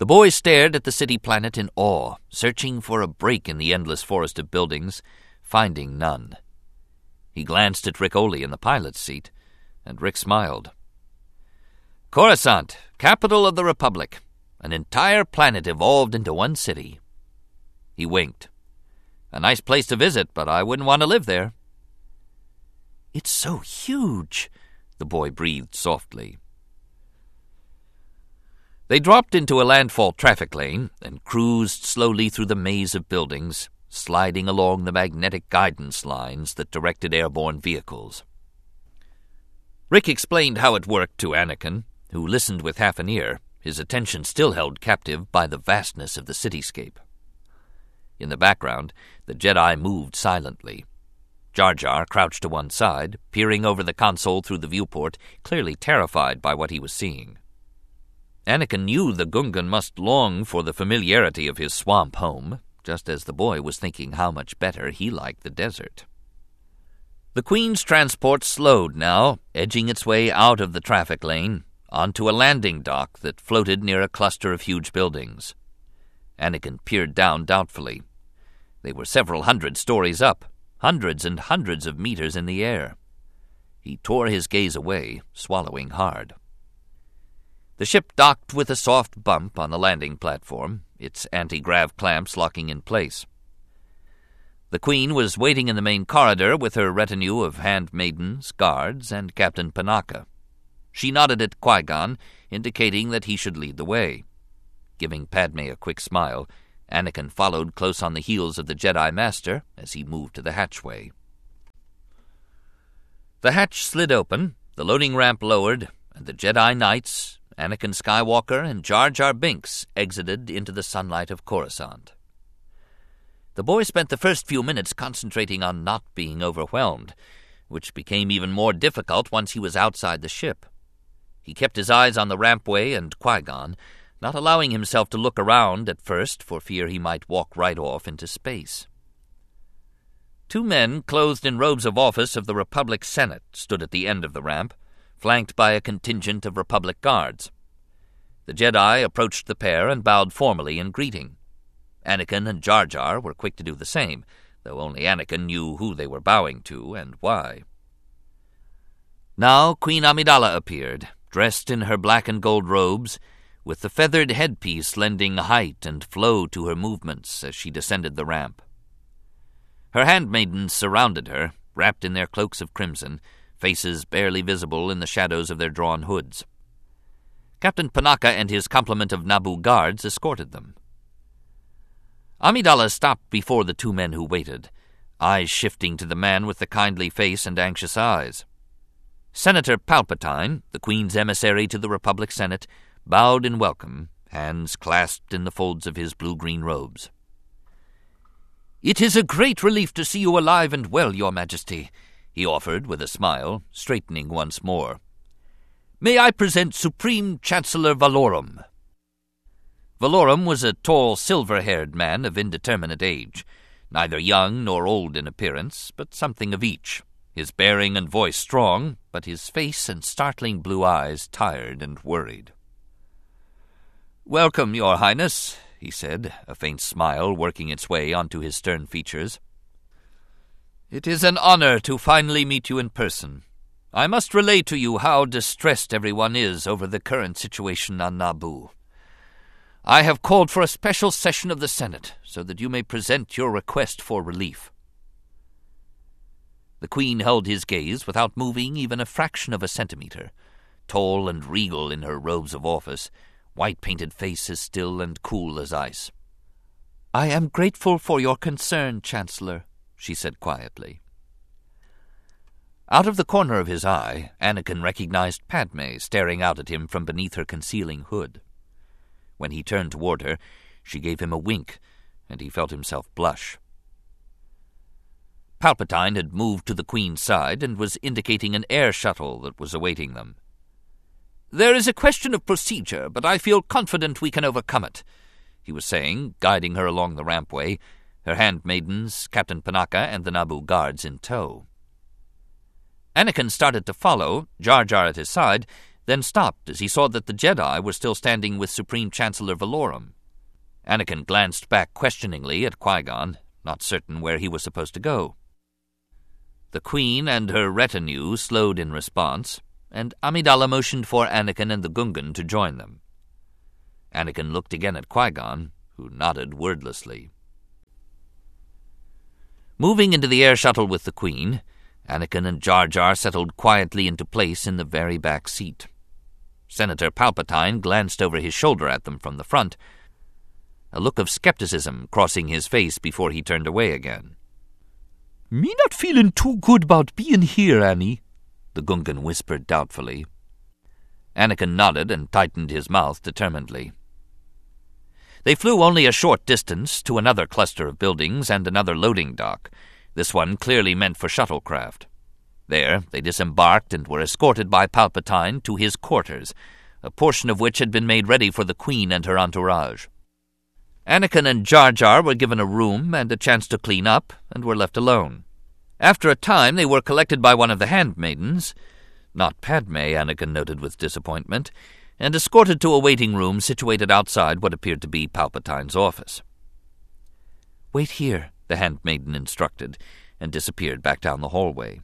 Speaker 2: The boy stared at the city planet in awe, searching for a break in the endless forest of buildings, finding none. He glanced at Ric Olié in the pilot's seat, and Ric smiled. Coruscant, capital of the Republic. An entire planet evolved into one city. He winked. A nice place to visit, but I wouldn't want to live there. It's so huge, the boy breathed softly. They dropped into a landfall traffic lane and cruised slowly through the maze of buildings, sliding along the magnetic guidance lines that directed airborne vehicles. Ric explained how it worked to Anakin, who listened with half an ear, his attention still held captive by the vastness of the cityscape. In the background, the Jedi moved silently. Jar Jar crouched to one side, peering over the console through the viewport, clearly terrified by what he was seeing. Anakin knew the Gungan must long for the familiarity of his swamp home, just as the boy was thinking how much better he liked the desert. The Queen's transport slowed now, edging its way out of the traffic lane, onto a landing dock that floated near a cluster of huge buildings. Anakin peered down doubtfully. They were several hundred stories up, hundreds and hundreds of meters in the air. He tore his gaze away, swallowing hard. The ship docked with a soft bump on the landing platform, its anti-grav clamps locking in place. The Queen was waiting in the main corridor with her retinue of handmaidens, guards, and Captain Panaka. She nodded at Qui-Gon, indicating that he should lead the way. Giving Padme a quick smile, Anakin followed close on the heels of the Jedi Master as he moved to the hatchway. The hatch slid open, the loading ramp lowered, and the Jedi Knights, Anakin Skywalker and Jar Jar Binks exited into the sunlight of Coruscant. The boy spent the first few minutes concentrating on not being overwhelmed, which became even more difficult once he was outside the ship. He kept his eyes on the rampway and Qui-Gon, not allowing himself to look around at first for fear he might walk right off into space. Two men, clothed in robes of office of the Republic Senate, stood at the end of the ramp, flanked by a contingent of Republic guards. The Jedi approached the pair and bowed formally in greeting. Anakin and Jar Jar were quick to do the same, though only Anakin knew who they were bowing to and why. Now Queen Amidala appeared, dressed in her black and gold robes, with the feathered headpiece lending height and flow to her movements as she descended the ramp. Her handmaidens surrounded her, wrapped in their cloaks of crimson, faces barely visible in the shadows of their drawn hoods. Captain Panaka and his complement of Naboo guards escorted them. Amidala stopped before the two men who waited, eyes shifting to the man with the kindly face and anxious eyes. Senator Palpatine, the Queen's emissary to the Republic Senate, bowed in welcome, hands clasped in the folds of his blue-green robes. It is a great relief to see you alive and well, Your Majesty, he offered with a smile, straightening once more. May I present Supreme Chancellor Valorum? Valorum was a tall, silver-haired man of indeterminate age, neither young nor old in appearance, but something of each, his bearing and voice strong, but his face and startling blue eyes tired and worried. Welcome, Your Highness, he said, a faint smile working its way onto his stern features. It is an honor to finally meet you in person. I must relay to you how distressed everyone is over the current situation on Naboo. I have called for a special session of the Senate so that you may present your request for relief. The Queen held his gaze without moving even a fraction of a centimeter. Tall and regal in her robes of office, white painted face as still and cool as ice. I am grateful for your concern, Chancellor, she said quietly. Out of the corner of his eye, Anakin recognized Padme staring out at him from beneath her concealing hood. When he turned toward her, she gave him a wink, and he felt himself blush. Palpatine had moved to the Queen's side and was indicating an air shuttle that was awaiting them. There is a question of procedure, but I feel confident we can overcome it, he was saying, guiding her along the rampway her handmaidens, Captain Panaka, and the Naboo guards in tow. Anakin started to follow, Jar Jar at his side, then stopped as he saw that the Jedi were still standing with Supreme Chancellor Valorum. Anakin glanced back questioningly at Qui Gon, not certain where he was supposed to go. The Queen and her retinue slowed in response, and Amidala motioned for Anakin and the Gungan to join them. Anakin looked again at Qui Gon, who nodded wordlessly. Moving into the air shuttle with the Queen, Anakin and Jar Jar settled quietly into place in the very back seat. Senator Palpatine glanced over his shoulder at them from the front, a look of skepticism crossing his face before he turned away again.
Speaker 1: Me not feelin' too good about bein' here, Annie, the Gungan whispered doubtfully.
Speaker 2: Anakin nodded and tightened his mouth determinedly. They flew only a short distance to another cluster of buildings and another loading dock, this one clearly meant for shuttlecraft. There they disembarked and were escorted by Palpatine to his quarters, a portion of which had been made ready for the Queen and her entourage. Anakin and Jar Jar were given a room and a chance to clean up, and were left alone. After a time, they were collected by one of the handmaidens, not Padme, Anakin noted with disappointment, and escorted to a waiting room situated outside what appeared to be Palpatine's office.
Speaker 1: Wait here, the handmaiden instructed, and disappeared back down the hallway.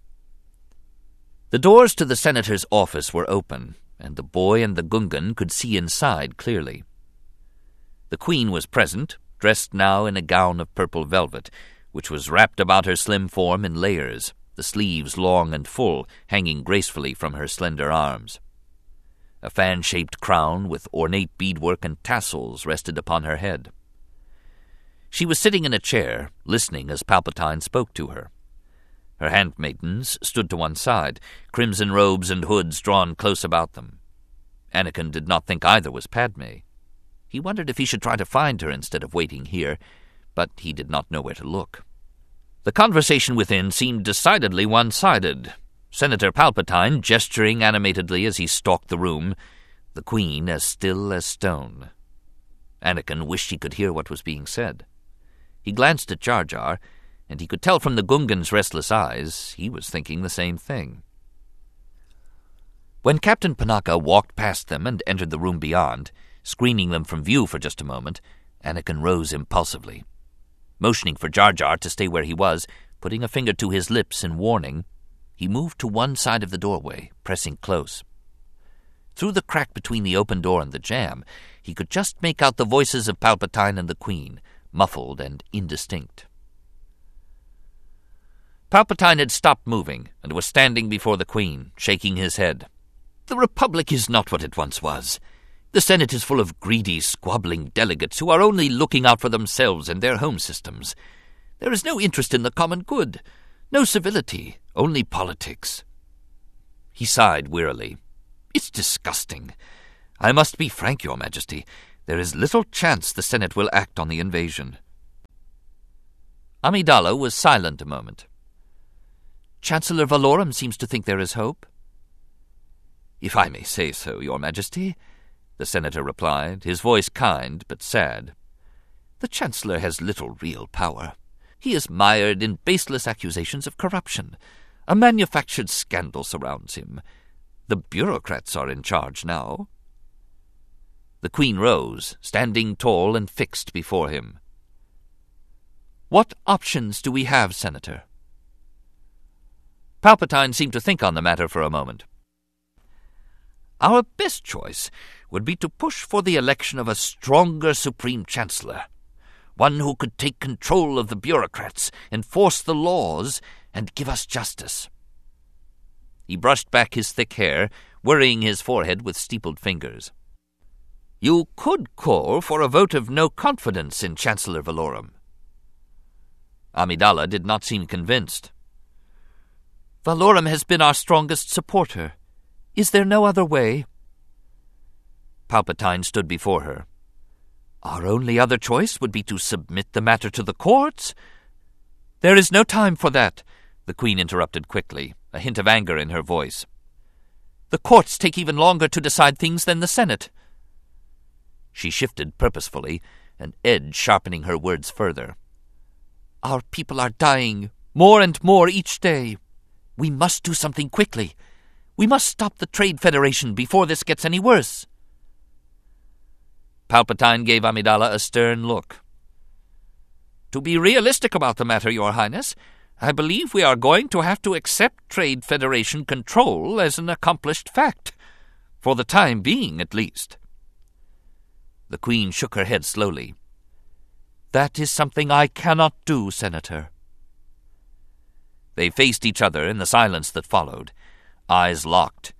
Speaker 2: The doors to the senator's office were open, and the boy and the Gungan could see inside clearly. The queen was present, dressed now in a gown of purple velvet, which was wrapped about her slim form in layers, the sleeves long and full, hanging gracefully from her slender arms. A fan shaped crown with ornate beadwork and tassels rested upon her head. She was sitting in a chair, listening as Palpatine spoke to her. Her handmaidens stood to one side, crimson robes and hoods drawn close about them. Anakin did not think either was Padme. He wondered if he should try to find her instead of waiting here, but he did not know where to look. The conversation within seemed decidedly one sided, Senator Palpatine gesturing animatedly as he stalked the room, the Queen as still as stone. Anakin wished he could hear what was being said. He glanced at Jar Jar, and he could tell from the Gungan's restless eyes he was thinking the same thing. When Captain Panaka walked past them and entered the room beyond, screening them from view for just a moment, Anakin rose impulsively. Motioning for Jar Jar to stay where he was, putting a finger to his lips in warning, he moved to one side of the doorway, pressing close. Through the crack between the open door and the jamb, he could just make out the voices of Palpatine and the Queen, muffled and indistinct. Palpatine had stopped moving and was standing before the Queen, shaking his head. The Republic is not what it once was. The Senate is full of greedy, squabbling delegates who are only looking out for themselves and their home systems. There is no interest in the common good, no civility, only politics. He sighed wearily. It's disgusting. I must be frank, Your Majesty. There is little chance the Senate will act on the invasion. Amidala was silent a moment. Chancellor Valorum seems to think there is hope. If I may say so, Your Majesty, the senator replied, his voice kind but sad. The Chancellor has little real power. He is mired in baseless accusations of corruption. A manufactured scandal surrounds him. The bureaucrats are in charge now. The Queen rose, standing tall and fixed before him. What options do we have, Senator? Palpatine seemed to think on the matter for a moment. Our best choice would be to push for the election of a stronger Supreme Chancellor, one who could take control of the bureaucrats, enforce the laws, and give us justice. He brushed back his thick hair, worrying his forehead with steepled fingers. You could call for a vote of no confidence in Chancellor Valorum. Amidala did not seem convinced. Valorum has been our strongest supporter. Is there no other way? Palpatine stood before her. Our only other choice would be to submit the matter to the courts. There is no time for that, the Queen interrupted quickly, a hint of anger in her voice. The courts take even longer to decide things than the Senate. She shifted purposefully, an edge sharpening her words further. Our people are dying, more and more each day. We must do something quickly. We must stop the Trade Federation before this gets any worse. Palpatine gave Amidala a stern look. To be realistic about the matter, Your Highness, I believe we are going to have to accept Trade Federation control as an accomplished fact, for the time being at least. The Queen shook her head slowly. That is something I cannot do, Senator. They faced each other in the silence that followed, eyes locked,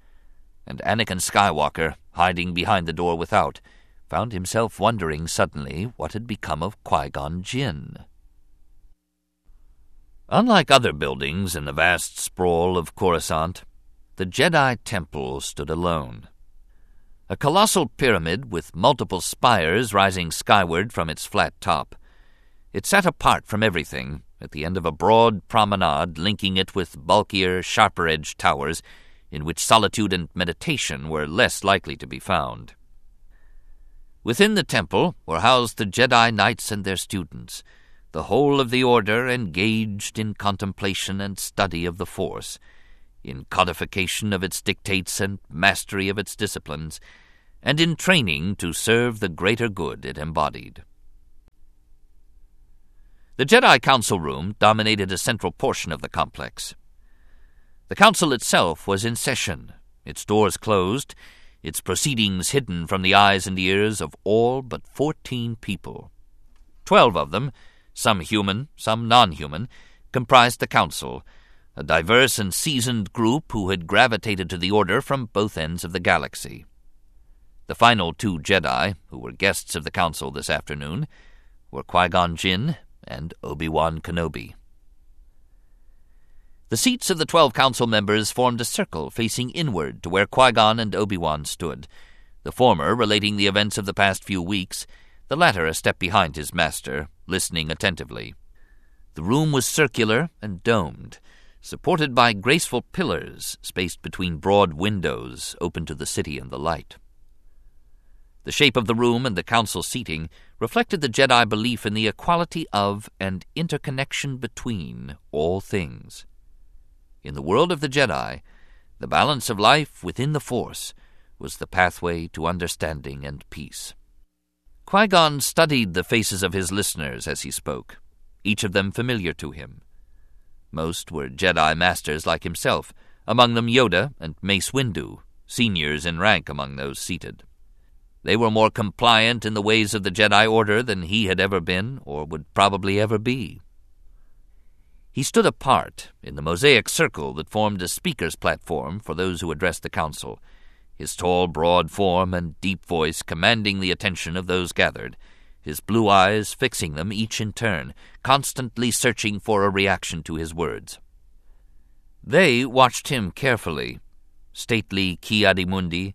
Speaker 2: and Anakin Skywalker, hiding behind the door without, found himself wondering suddenly what had become of Qui Gon Jinn. Unlike other buildings in the vast sprawl of Coruscant, the Jedi Temple stood alone. A colossal pyramid with multiple spires rising skyward from its flat top. It sat apart from everything, at the end of a broad promenade linking it with bulkier, sharper edged towers in which solitude and meditation were less likely to be found. Within the temple were housed the Jedi Knights and their students, the whole of the order engaged in contemplation and study of the Force in codification of its dictates and mastery of its disciplines, and in training to serve the greater good it embodied. The Jedi Council Room dominated a central portion of the complex. The Council itself was in session, its doors closed, its proceedings hidden from the eyes and ears of all but fourteen people. Twelve of them, some human, some non human, comprised the Council, a diverse and seasoned group who had gravitated to the Order from both ends of the galaxy. The final two Jedi, who were guests of the Council this afternoon, were Qui Gon Jinn and Obi Wan Kenobi. The seats of the twelve council members formed a circle facing inward to where Qui Gon and Obi Wan stood, the former relating the events of the past few weeks, the latter a step behind his master, listening attentively. The room was circular and domed, supported by graceful pillars spaced between broad windows open to the city and the light. The shape of the room and the council seating reflected the Jedi belief in the equality of and interconnection between all things. In the world of the Jedi, the balance of life within the Force was the pathway to understanding and peace. Qui Gon studied the faces of his listeners as he spoke, each of them familiar to him. Most were Jedi masters like himself, among them Yoda and Mace Windu, seniors in rank among those seated. They were more compliant in the ways of the Jedi Order than he had ever been, or would probably ever be. He stood apart in the mosaic circle that formed a speaker's platform for those who addressed the council, his tall, broad form and deep voice commanding the attention of those gathered, his blue eyes fixing them each in turn, constantly searching for a reaction to his words. They watched him carefully. Stately Ki-Adi-Mundi,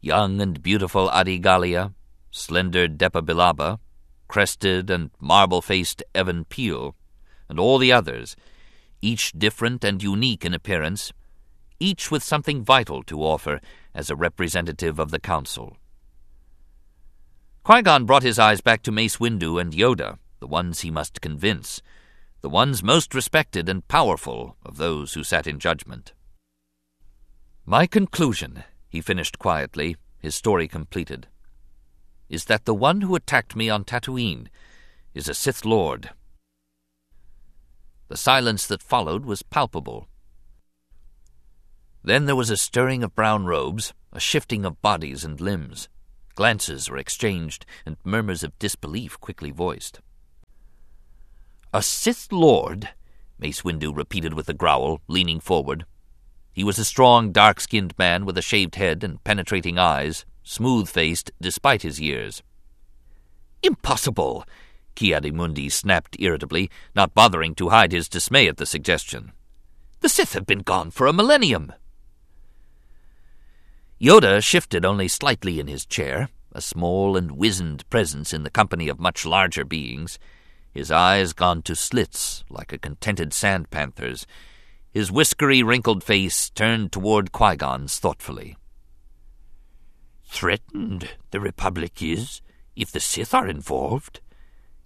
Speaker 2: young and beautiful Adi Gallia, slender Depa Billaba, crested and marble-faced Even Piell, and all the others, each different and unique in appearance, each with something vital to offer as a representative of the Council. Qui-Gon brought his eyes back to Mace Windu and Yoda, the ones he must convince, the ones most respected and powerful of those who sat in judgment. My conclusion, he finished quietly, his story completed. is that the one who attacked me on Tatooine is a Sith Lord. The silence that followed was palpable. Then there was a stirring of brown robes, a shifting of bodies and limbs. Glances were exchanged, and murmurs of disbelief quickly voiced. A Sith Lord? Mace Windu repeated with a growl, leaning forward. He was a strong, dark skinned man with a shaved head and penetrating eyes, smooth faced despite his years. Impossible! Ki-Adi-Mundi snapped irritably, not bothering to hide his dismay at the suggestion. The Sith have been gone for a millennium. Yoda shifted only slightly in his chair, a small and wizened presence in the company of much larger beings, his eyes gone to slits like a contented sand panther's, his whiskery, wrinkled face turned toward Qui Gon's thoughtfully.
Speaker 1: Threatened, the Republic is, if the Sith are involved,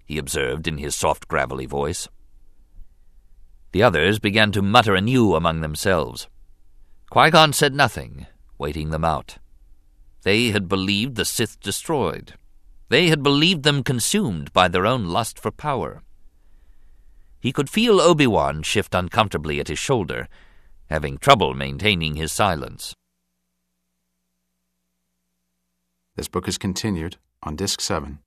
Speaker 1: he observed in his soft, gravelly voice.
Speaker 2: The others began to mutter anew among themselves. Qui Gon said nothing, waiting them out. They had believed the Sith destroyed. They had believed them consumed by their own lust for power. He could feel Obi-Wan shift uncomfortably at his shoulder, having trouble maintaining his silence.
Speaker 3: This book is continued on Disc 7